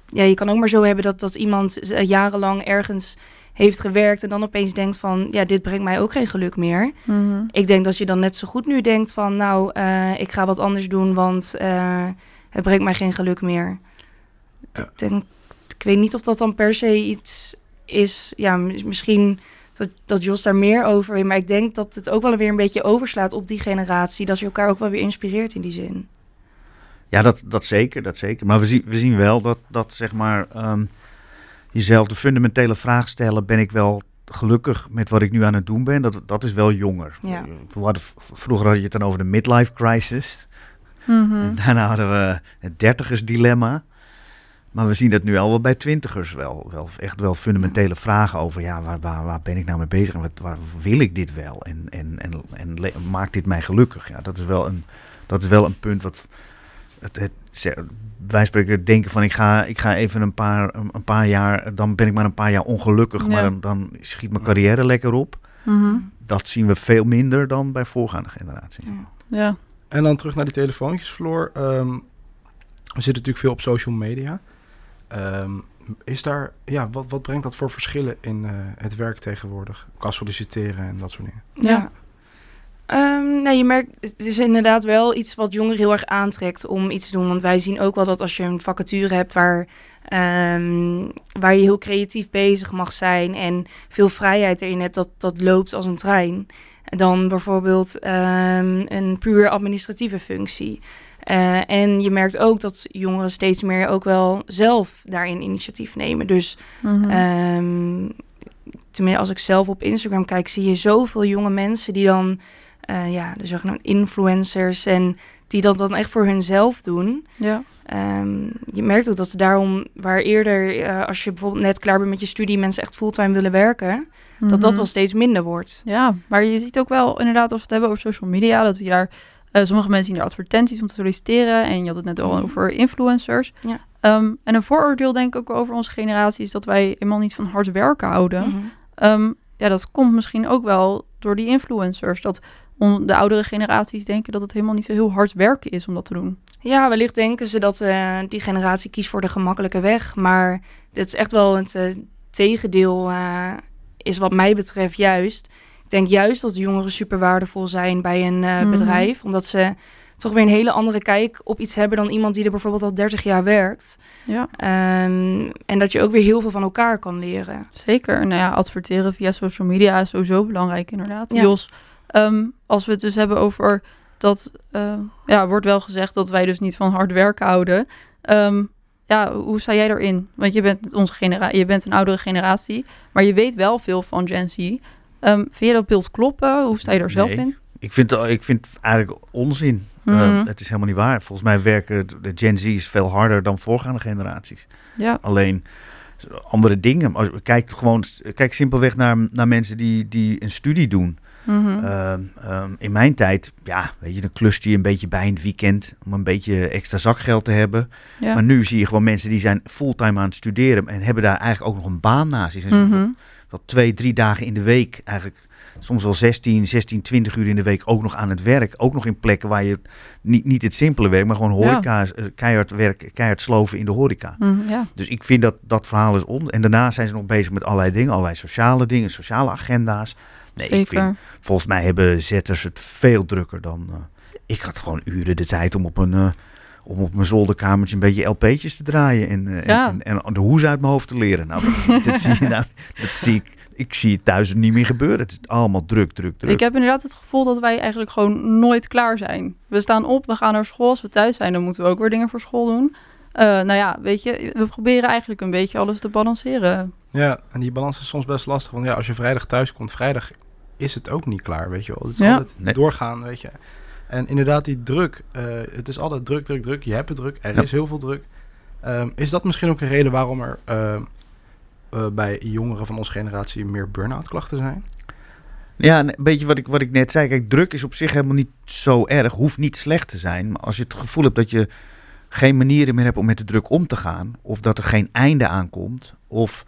ja, je kan ook maar zo hebben dat, dat iemand jarenlang ergens heeft gewerkt... en dan opeens denkt van, ja, dit brengt mij ook geen geluk meer. Mhm. Ik denk dat je dan net zo goed nu denkt van... nou, eh, ik ga wat anders doen, want eh, het brengt mij geen geluk meer. Ja. Ik, denk, ik weet niet of dat dan per se iets is... Ja, misschien dat, dat Jos daar meer over weet... maar ik denk dat het ook wel weer een beetje overslaat op die generatie... dat je elkaar ook wel weer inspireert in die zin. Ja, dat, dat zeker, dat zeker. Maar we zien, we zien wel dat, dat zeg maar, ehm, jezelf de fundamentele vraag stellen: ben ik wel gelukkig met wat ik nu aan het doen ben? Dat, dat is wel jonger. Ja. Vroeger had je het dan over de midlife crisis. Mhm. En daarna hadden we het dertigers dilemma. Maar we zien dat nu al wel bij twintigers wel, wel echt wel fundamentele vragen over, ja, waar, waar, waar ben ik nou mee bezig en wat, waar wil ik dit wel en, en, en, en maakt dit mij gelukkig? Ja, dat is wel een, dat is wel een punt wat het, het, ze- wij spreken denken van ik ga, ik ga even een paar, een, een paar jaar, dan ben ik maar een paar jaar ongelukkig, Ja. maar dan, dan schiet mijn carrière lekker op. Mhm. Dat zien we veel minder dan bij voorgaande generaties. ja. En dan terug naar die telefoontjes, Floor. Ehm, we zitten natuurlijk veel op social media. Ehm, is daar, ja, wat, wat brengt dat voor verschillen in eh, het werk tegenwoordig? Qua solliciteren en dat soort dingen. Ja. Ehm, nee, je merkt, het is inderdaad wel iets wat jongeren heel erg aantrekt om iets te doen. Want wij zien ook wel dat als je een vacature hebt waar, ehm, waar je heel creatief bezig mag zijn en veel vrijheid erin hebt, dat dat loopt als een trein. Dan bijvoorbeeld ehm, een puur administratieve functie. Eh, en je merkt ook dat jongeren steeds meer ook wel zelf daarin initiatief nemen. Dus Mhm. Tenminste, als ik zelf op Instagram kijk, zie je zoveel jonge mensen die dan, eh, ja, de zogenaamde influencers, en die dat dan echt voor hunzelf doen. ja. Ehm, je merkt ook dat ze daarom, waar eerder, eh, als je bijvoorbeeld net klaar bent met je studie, mensen echt fulltime willen werken, dat dat Mhm. wel steeds minder wordt. Ja, maar je ziet ook wel inderdaad, als we het hebben over social media, dat je daar eh, sommige mensen zien er advertenties om te solliciteren. En je had het net al Mhm. over influencers. Ja. Ehm, en een vooroordeel denk ik ook over onze generatie is dat wij helemaal niet van hard werken houden. Mhm. Ehm, ja, dat komt misschien ook wel door die influencers. Dat de oudere generaties denken dat het helemaal niet zo heel hard werken is om dat te doen. Ja, wellicht denken ze dat eh, die generatie kiest voor de gemakkelijke weg. Maar dit is echt wel het eh, tegendeel, eh, is wat mij betreft juist. Ik denk juist dat jongeren super waardevol zijn bij een Mhm. bedrijf. Omdat ze toch weer een hele andere kijk op iets hebben dan iemand die er bijvoorbeeld al 30 jaar werkt. Ja. Ehm, en dat je ook weer heel veel van elkaar kan leren. Zeker. Nou ja, adverteren via social media is sowieso belangrijk inderdaad. Ja. Jos, ehm, als we het dus hebben over dat... eh, ja, wordt wel gezegd dat wij dus niet van hard werken houden. Ehm, ja, hoe sta jij erin? Want je bent, onze genera je bent een oudere generatie, maar je weet wel veel van Gen Z. Ehm, vind je dat beeld kloppen? Hoe sta je er zelf Nee. in? Ik vind, ik vind het eigenlijk onzin. Mhm. Het is helemaal niet waar. Volgens mij werken de Gen Z's veel harder dan voorgaande generaties. Ja. Alleen andere dingen. Als- Kijk gewoon, kijk simpelweg naar, naar mensen die, die een studie doen. Mhm. Ehm, ehm, in mijn tijd, ja, weet je, dan klust je een beetje bij het weekend om een beetje extra zakgeld te hebben. Ja. Maar nu zie je gewoon mensen die zijn fulltime aan het studeren en hebben daar eigenlijk ook nog een baan naast. Zijn soms Mhm. twee, drie dagen in de week eigenlijk. Soms wel 16, 16, 20 uur in de week ook nog aan het werk. Ook nog in plekken waar je niet, niet het simpele werk, maar gewoon horeca, eh, keihard werk, keihard sloven in de horeca. Mhm, ja. Dus ik vind dat dat verhaal is on. En daarna zijn ze nog bezig met allerlei dingen, allerlei sociale dingen, sociale agenda's. Nee, ik vind, volgens mij hebben zetters het veel drukker dan. eh, ik had gewoon uren de tijd om op een. eh, om op mijn zolderkamertje een beetje LP'tjes te draaien en, eh, Ja. en, en, en de hoes uit mijn hoofd te leren. Nou, dat, [LAUGHS] dat zie je nou, dat zie ik, ik zie het thuis niet meer gebeuren. Het is allemaal druk, druk, druk. Ik heb inderdaad het gevoel dat wij eigenlijk gewoon nooit klaar zijn. We staan op, we gaan naar school. Als we thuis zijn, dan moeten we ook weer dingen voor school doen. Eh, nou ja, weet je, we proberen eigenlijk een beetje alles te balanceren. Ja, en die balans is soms best lastig. Want ja, als je vrijdag thuis komt, vrijdag is het ook niet klaar, weet je wel. Het is Ja. altijd Nee. doorgaan, weet je. En inderdaad, die druk. eh, het is altijd druk, druk, druk. Je hebt het druk. Er Ja. is heel veel druk. Ehm, is dat misschien ook een reden waarom er ehm, eh, bij jongeren van onze generatie meer burn-out klachten zijn? Ja, een beetje wat ik, wat ik net zei. Kijk, druk is op zich helemaal niet zo erg. Hoeft niet slecht te zijn. Maar als je het gevoel hebt dat je geen manieren meer hebt om met de druk om te gaan. Of dat er geen einde aankomt. Of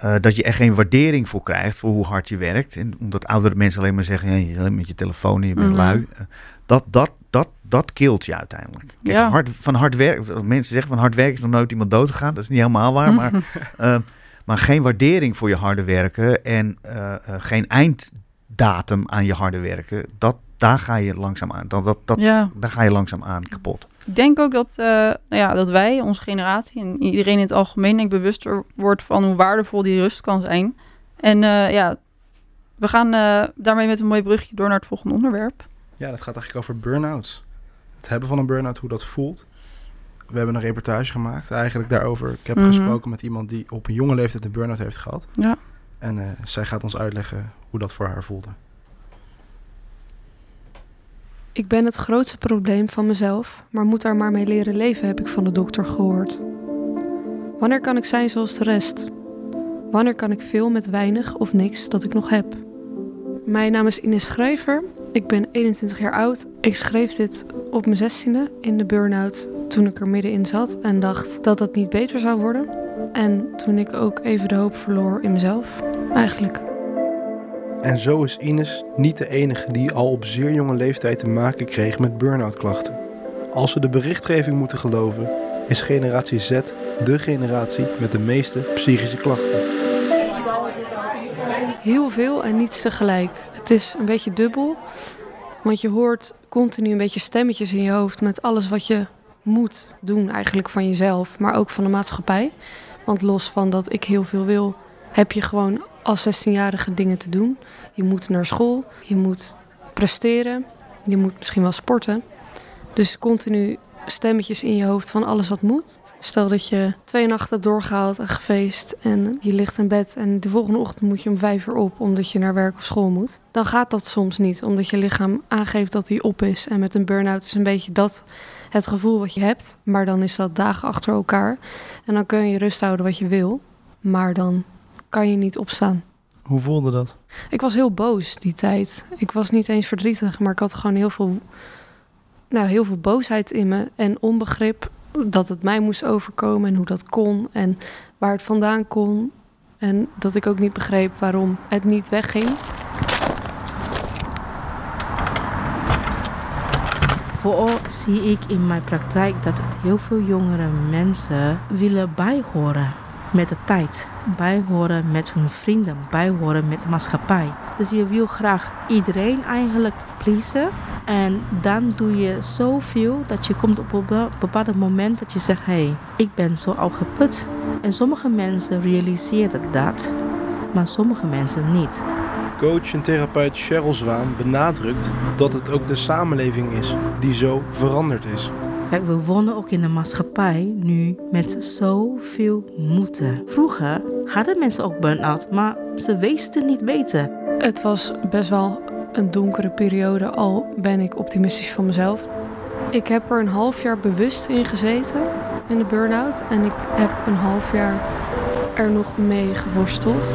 eh, dat je er geen waardering voor krijgt voor hoe hard je werkt. En omdat oudere mensen alleen maar zeggen, ja, je alleen met je telefoon en je bent Mhm. lui. Eh, dat, dat, dat, dat kilt je uiteindelijk. Kijk, Ja. hard, van hard werk, mensen zeggen van hard werken is nog nooit iemand dood gegaan. Dat is niet helemaal waar, maar... [LAUGHS] Eh, maar geen waardering voor je harde werken en geen einddatum aan je harde werken, dat, daar ga je langzaam aan. Dat, dat, dat, Ja. Daar ga je langzaam aan kapot. Ik denk ook dat, eh, nou ja, dat wij, onze generatie en iedereen in het algemeen, denk ik, bewuster wordt van hoe waardevol die rust kan zijn. En eh, ja, we gaan eh, daarmee met een mooi brugje door naar het volgende onderwerp. Ja, dat gaat eigenlijk over burn-outs. Het hebben van een burn-out, hoe dat voelt. We hebben een reportage gemaakt eigenlijk daarover. Ik heb Mhm. gesproken met iemand die op een jonge leeftijd een burn-out heeft gehad. Ja. En zij gaat ons uitleggen hoe dat voor haar voelde. Ik ben het grootste probleem van mezelf, maar moet daar maar mee leren leven, heb ik van de dokter gehoord. Wanneer kan ik zijn zoals de rest? Wanneer kan ik veel met weinig of niks dat ik nog heb? Mijn naam is Ines Schrijver. Ik ben 21 jaar oud. Ik schreef dit op mijn 16e in de burn-out toen ik er middenin zat en dacht dat het niet beter zou worden. En toen ik ook even de hoop verloor in mezelf, eigenlijk. En zo is Ines niet de enige die al op zeer jonge leeftijd te maken kreeg met burn-out klachten. Als we de berichtgeving moeten geloven, is generatie Z de generatie met de meeste psychische klachten. Heel veel en niets tegelijk. Het is een beetje dubbel. Want je hoort continu een beetje stemmetjes in je hoofd met alles wat je moet doen eigenlijk van jezelf, maar ook van de maatschappij. Want los van dat ik heel veel wil, heb je gewoon als 16-jarige dingen te doen. Je moet naar school, je moet presteren, je moet misschien wel sporten. Dus continu stemmetjes in je hoofd van alles wat moet. Stel dat je twee nachten doorgehaald en gefeest en je ligt in bed en de volgende ochtend moet je om vijf uur op omdat je naar werk of school moet. Dan gaat dat soms niet, omdat je lichaam aangeeft dat hij op is. En met een burn-out is een beetje dat het gevoel wat je hebt. Maar dan is dat dagen achter elkaar. En dan kun je rust houden wat je wil, maar dan kan je niet opstaan. Hoe voelde dat? Ik was heel boos die tijd. Ik was niet eens verdrietig, maar ik had gewoon heel veel, nou, heel veel boosheid in me en onbegrip dat het mij moest overkomen en hoe dat kon en waar het vandaan kon. En dat ik ook niet begreep waarom het niet wegging. Vooral zie ik in mijn praktijk dat heel veel jongere mensen willen bijhoren met de tijd. Bijhoren met hun vrienden, bijhoren met de maatschappij. Dus je wil graag iedereen eigenlijk pleasen. En dan doe je zoveel dat je komt op een bepaald moment dat je zegt... hé, hey, ik ben zo al geput. En sommige mensen realiseren dat, maar sommige mensen niet. Coach en therapeut Cheryl Zwaan benadrukt dat het ook de samenleving is die zo veranderd is. Kijk, we wonen ook in een maatschappij nu met zoveel moeten. Vroeger hadden mensen ook burn-out, maar ze wisten niet weten. Het was best wel een donkere periode, al ben ik optimistisch van mezelf. Ik heb er een half jaar bewust in gezeten, in de burn-out. En ik heb een half jaar er nog mee geworsteld.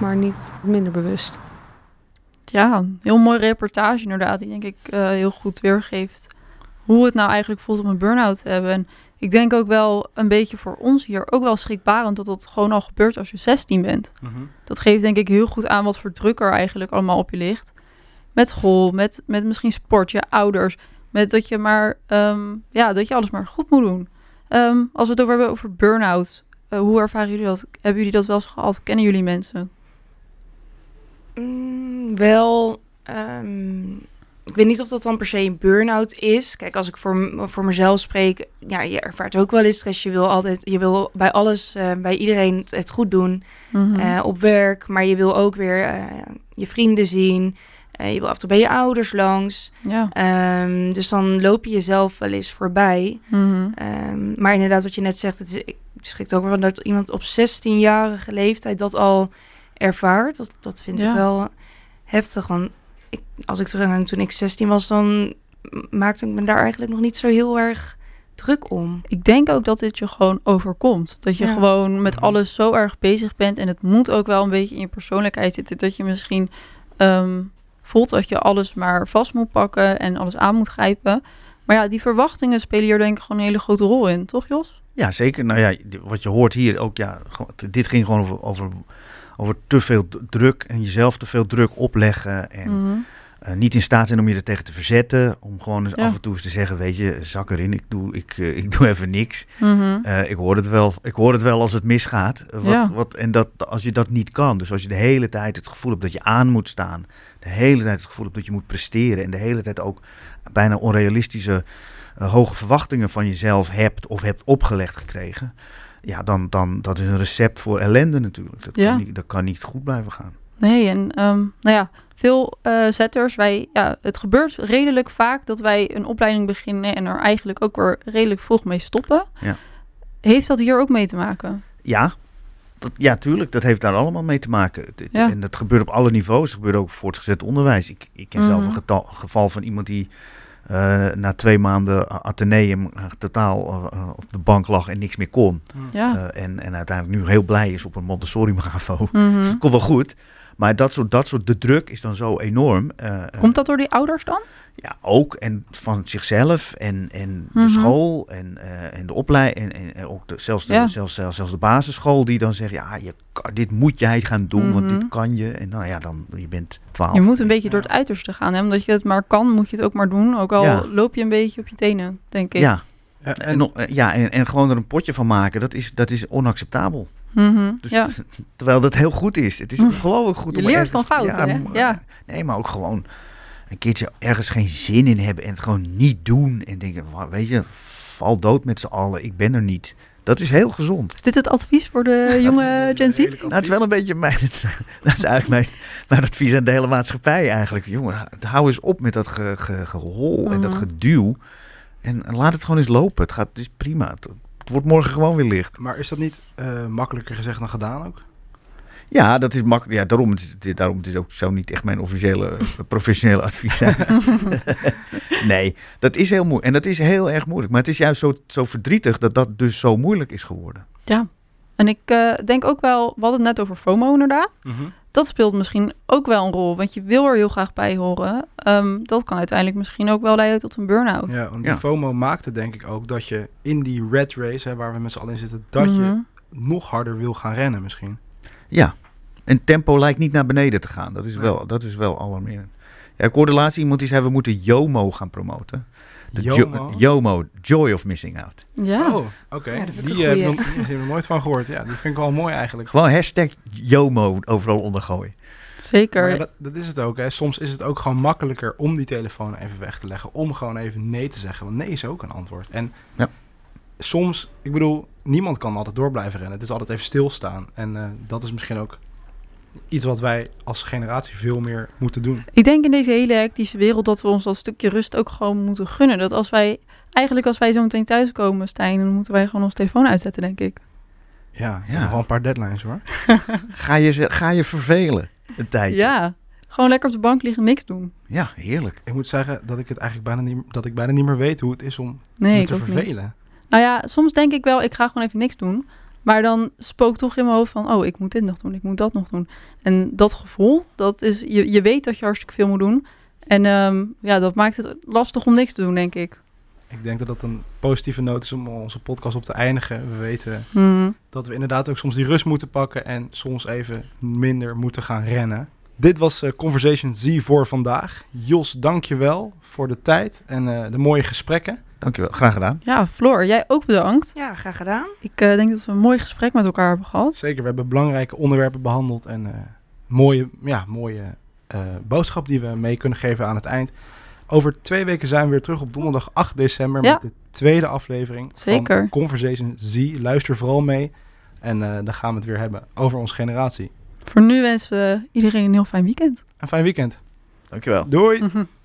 Maar niet minder bewust. Ja, heel mooi reportage inderdaad. Die denk ik uh, heel goed weergeeft hoe het nou eigenlijk voelt om een burn-out te hebben. En ik denk ook wel een beetje voor ons hier ook wel schrikbarend dat dat gewoon al gebeurt als je 16 bent. Mhm. Dat geeft denk ik heel goed aan wat voor druk er eigenlijk allemaal op je ligt. Met school, met, met misschien sport, je ouders. Met dat je maar, ehm, ja, dat je alles maar goed moet doen. Ehm, als we het over hebben over burn-out, uh, hoe ervaren jullie dat? Hebben jullie dat wel eens gehad? Kennen jullie mensen? Mm, wel, ehm, ik weet niet of dat dan per se een burn-out is. Kijk, als ik voor, voor mezelf spreek, ja, je ervaart ook wel eens stress. Je wil altijd, je wil bij alles, uh, bij iedereen het goed doen Mhm. uh, op werk, maar je wil ook weer uh, je vrienden zien. je wil af en toe bij je ouders langs. Ja. Um, dus dan loop je jezelf wel eens voorbij. Mhm. Um, maar inderdaad, wat je net zegt, het is, ik schrik ook wel dat iemand op 16-jarige leeftijd dat al ervaart. Dat, dat vind Ja. ik wel heftig. Want ik, als ik terug naar toen ik 16 was, dan maakte ik me daar eigenlijk nog niet zo heel erg druk om. Ik denk ook dat dit je gewoon overkomt. Dat je Ja. gewoon met alles zo erg bezig bent. En het moet ook wel een beetje in je persoonlijkheid zitten. Dat je misschien ehm, voelt dat je alles maar vast moet pakken en alles aan moet grijpen. Maar ja, die verwachtingen spelen hier denk ik gewoon een hele grote rol in, toch Jos? Ja, zeker. Nou ja, wat je hoort hier ook, ja, dit ging gewoon over, over, over te veel druk en jezelf te veel druk opleggen. En Mhm. eh, niet in staat zijn om je er tegen te verzetten. Om gewoon eens Ja. af en toe eens te zeggen, weet je, zak erin, ik doe, ik, eh, ik [LAUGHS] doe even niks. Mhm. Eh, ik, hoor het wel, ik hoor het wel als het misgaat. Wat, Ja. wat, en dat, als je dat niet kan, dus als je de hele tijd het gevoel hebt dat je aan moet staan. De hele tijd het gevoel hebt dat je moet presteren. En de hele tijd ook bijna onrealistische hoge verwachtingen van jezelf hebt of hebt opgelegd gekregen. Ja, dan, dan dat is een recept voor ellende natuurlijk. Dat, Ja. kan, niet, dat kan niet goed blijven gaan. Nee, en ehm, nou ja, veel eh, zetters, wij, ja, het gebeurt redelijk vaak dat wij een opleiding beginnen en er eigenlijk ook weer redelijk vroeg mee stoppen. Ja. Heeft dat hier ook mee te maken? Ja, dat, ja, tuurlijk. Dat heeft daar allemaal mee te maken. Het- het- Ja. En dat gebeurt op alle niveaus. Het gebeurt ook voortgezet onderwijs. Ik, ik ken zelf Mhm. een getal- geval van iemand die na twee maanden a- ateneum eh, totaal eh, op de bank lag en niks meer kon. Ja. Eh, en, en uiteindelijk nu heel blij is op een Montessori MAVO. Mhm. [LAUGHS] Dus het komt wel goed. Maar dat soort, dat soort, de druk is dan zo enorm. eh, eh, Komt dat door die ouders dan? ja, ook. En van zichzelf en, en de Mhm. school en, eh, en de opleiding. En, en, ook de, zelfs, de, Ja. zelfs, zelfs, zelfs de basisschool die dan zegt... ja, je, dit moet jij gaan doen, want Mhm. dit kan je. En nou ja, dan je bent twaalf. Je moet een beetje door het uiterste gaan. Hè? Omdat je het maar kan, moet je het ook maar doen. Ook al Ja. loop je een beetje op je tenen, denk ik. Ja, en, nog- ja en, en gewoon er een potje van maken, dat is, dat is onacceptabel. Mhm, Dus, ja. [LAUGHS] Terwijl dat heel goed is. Het is ongelooflijk goed Je om leert ergens- van fouten, Ja. Nee, maar ook gewoon een keertje ergens geen zin in hebben en het gewoon niet doen. En denken, "Wa- weet je, val dood met z'n allen, ik ben er niet. Dat is heel gezond. Is dit het advies voor de [LAUGHS] jonge Gen Z? Nou, het is wel een beetje mijn, dat is, [LAUGHS] dat is eigenlijk mijn, mijn advies aan de hele maatschappij eigenlijk. Jongen, hou eens op met dat ge, ge- gehol en dat Mhm. geduw. En, en laat het gewoon eens lopen. Het, gaat, het is prima. Het, het wordt morgen gewoon weer licht. Maar is dat niet eh, makkelijker gezegd dan gedaan ook? Ja, dat is makkelijk. Ja, daarom, het is, daarom het is ook zo niet echt mijn officiële [LAUGHS] professionele advies zijn. [LAUGHS] nee, dat is heel moeilijk. En dat is heel erg moeilijk. Maar het is juist zo, zo verdrietig dat dat dus zo moeilijk is geworden. Ja. En ik eh, denk ook wel, we hadden het net over FOMO inderdaad. Mhm. Dat speelt misschien ook wel een rol, want je wil er heel graag bij horen. Ehm, dat kan uiteindelijk misschien ook wel leiden tot een burn-out. Ja, want die Ja. FOMO maakte denk ik ook dat je in die red race, hè, waar we met z'n allen in zitten, dat Mhm. je nog harder wil gaan rennen misschien. Ja, en tempo lijkt niet naar beneden te gaan. Dat is wel, dat is wel alarmerend. Ja, ik hoorde laatst iemand die zei, we moeten JOMO gaan promoten. De jo- JOMO? JOMO, Joy of Missing Out. Ja. Oh, oké. Ja, die eh, heb ik goeie. nog- die heb ik nog nooit van gehoord. Ja, die vind ik wel mooi eigenlijk. Gewoon hashtag JOMO overal ondergooien. Zeker. Maar ja, dat, dat is het ook. Hè. Soms is het ook gewoon makkelijker om die telefoon even weg te leggen. Om gewoon even nee te zeggen. Want nee is ook een antwoord. En Ja. soms, ik bedoel, niemand kan altijd door blijven rennen. Het is altijd even stilstaan. En eh, dat is misschien ook iets wat wij als generatie veel meer moeten doen. Ik denk in deze hele hectische wereld dat we ons dat stukje rust ook gewoon moeten gunnen. Dat als wij, eigenlijk als wij zo meteen thuiskomen, Stijn, dan moeten wij gewoon ons telefoon uitzetten, denk ik. Ja, Ja. nog wel een paar deadlines hoor. [LAUGHS] [LAUGHS] Ga je, ga je vervelen een tijdje? Ja, gewoon lekker op de bank liggen, niks doen. Ja, heerlijk. Ik moet zeggen dat ik het eigenlijk bijna niet, dat ik bijna niet meer weet hoe het is om Nee, me te ook niet. vervelen. Nou ja, soms denk ik wel, ik ga gewoon even niks doen. Maar dan spookt toch in mijn hoofd van, oh, ik moet dit nog doen, ik moet dat nog doen. En dat gevoel, dat is, je, je weet dat je hartstikke veel moet doen. En ehm, ja, dat maakt het lastig om niks te doen, denk ik. Ik denk dat dat een positieve noot is om onze podcast op te eindigen. We weten Hmm. dat we inderdaad ook soms die rust moeten pakken en soms even minder moeten gaan rennen. Dit was eh, Conversation Z voor vandaag. Jos, dank je wel voor de tijd en eh, de mooie gesprekken. Dankjewel, graag gedaan. Ja, Floor, jij ook bedankt. Ja, graag gedaan. Ik eh, denk dat we een mooi gesprek met elkaar hebben gehad. Zeker, we hebben belangrijke onderwerpen behandeld en eh, mooie, ja, mooie eh, boodschap die we mee kunnen geven aan het eind. Over twee weken zijn we weer terug op donderdag 8 december Ja. met de tweede aflevering Zeker. van Conversation Z. Luister vooral mee en eh, dan gaan we het weer hebben over onze generatie. Voor nu wensen we iedereen een heel fijn weekend. Een fijn weekend. Dankjewel. Doei! [LAUGHS]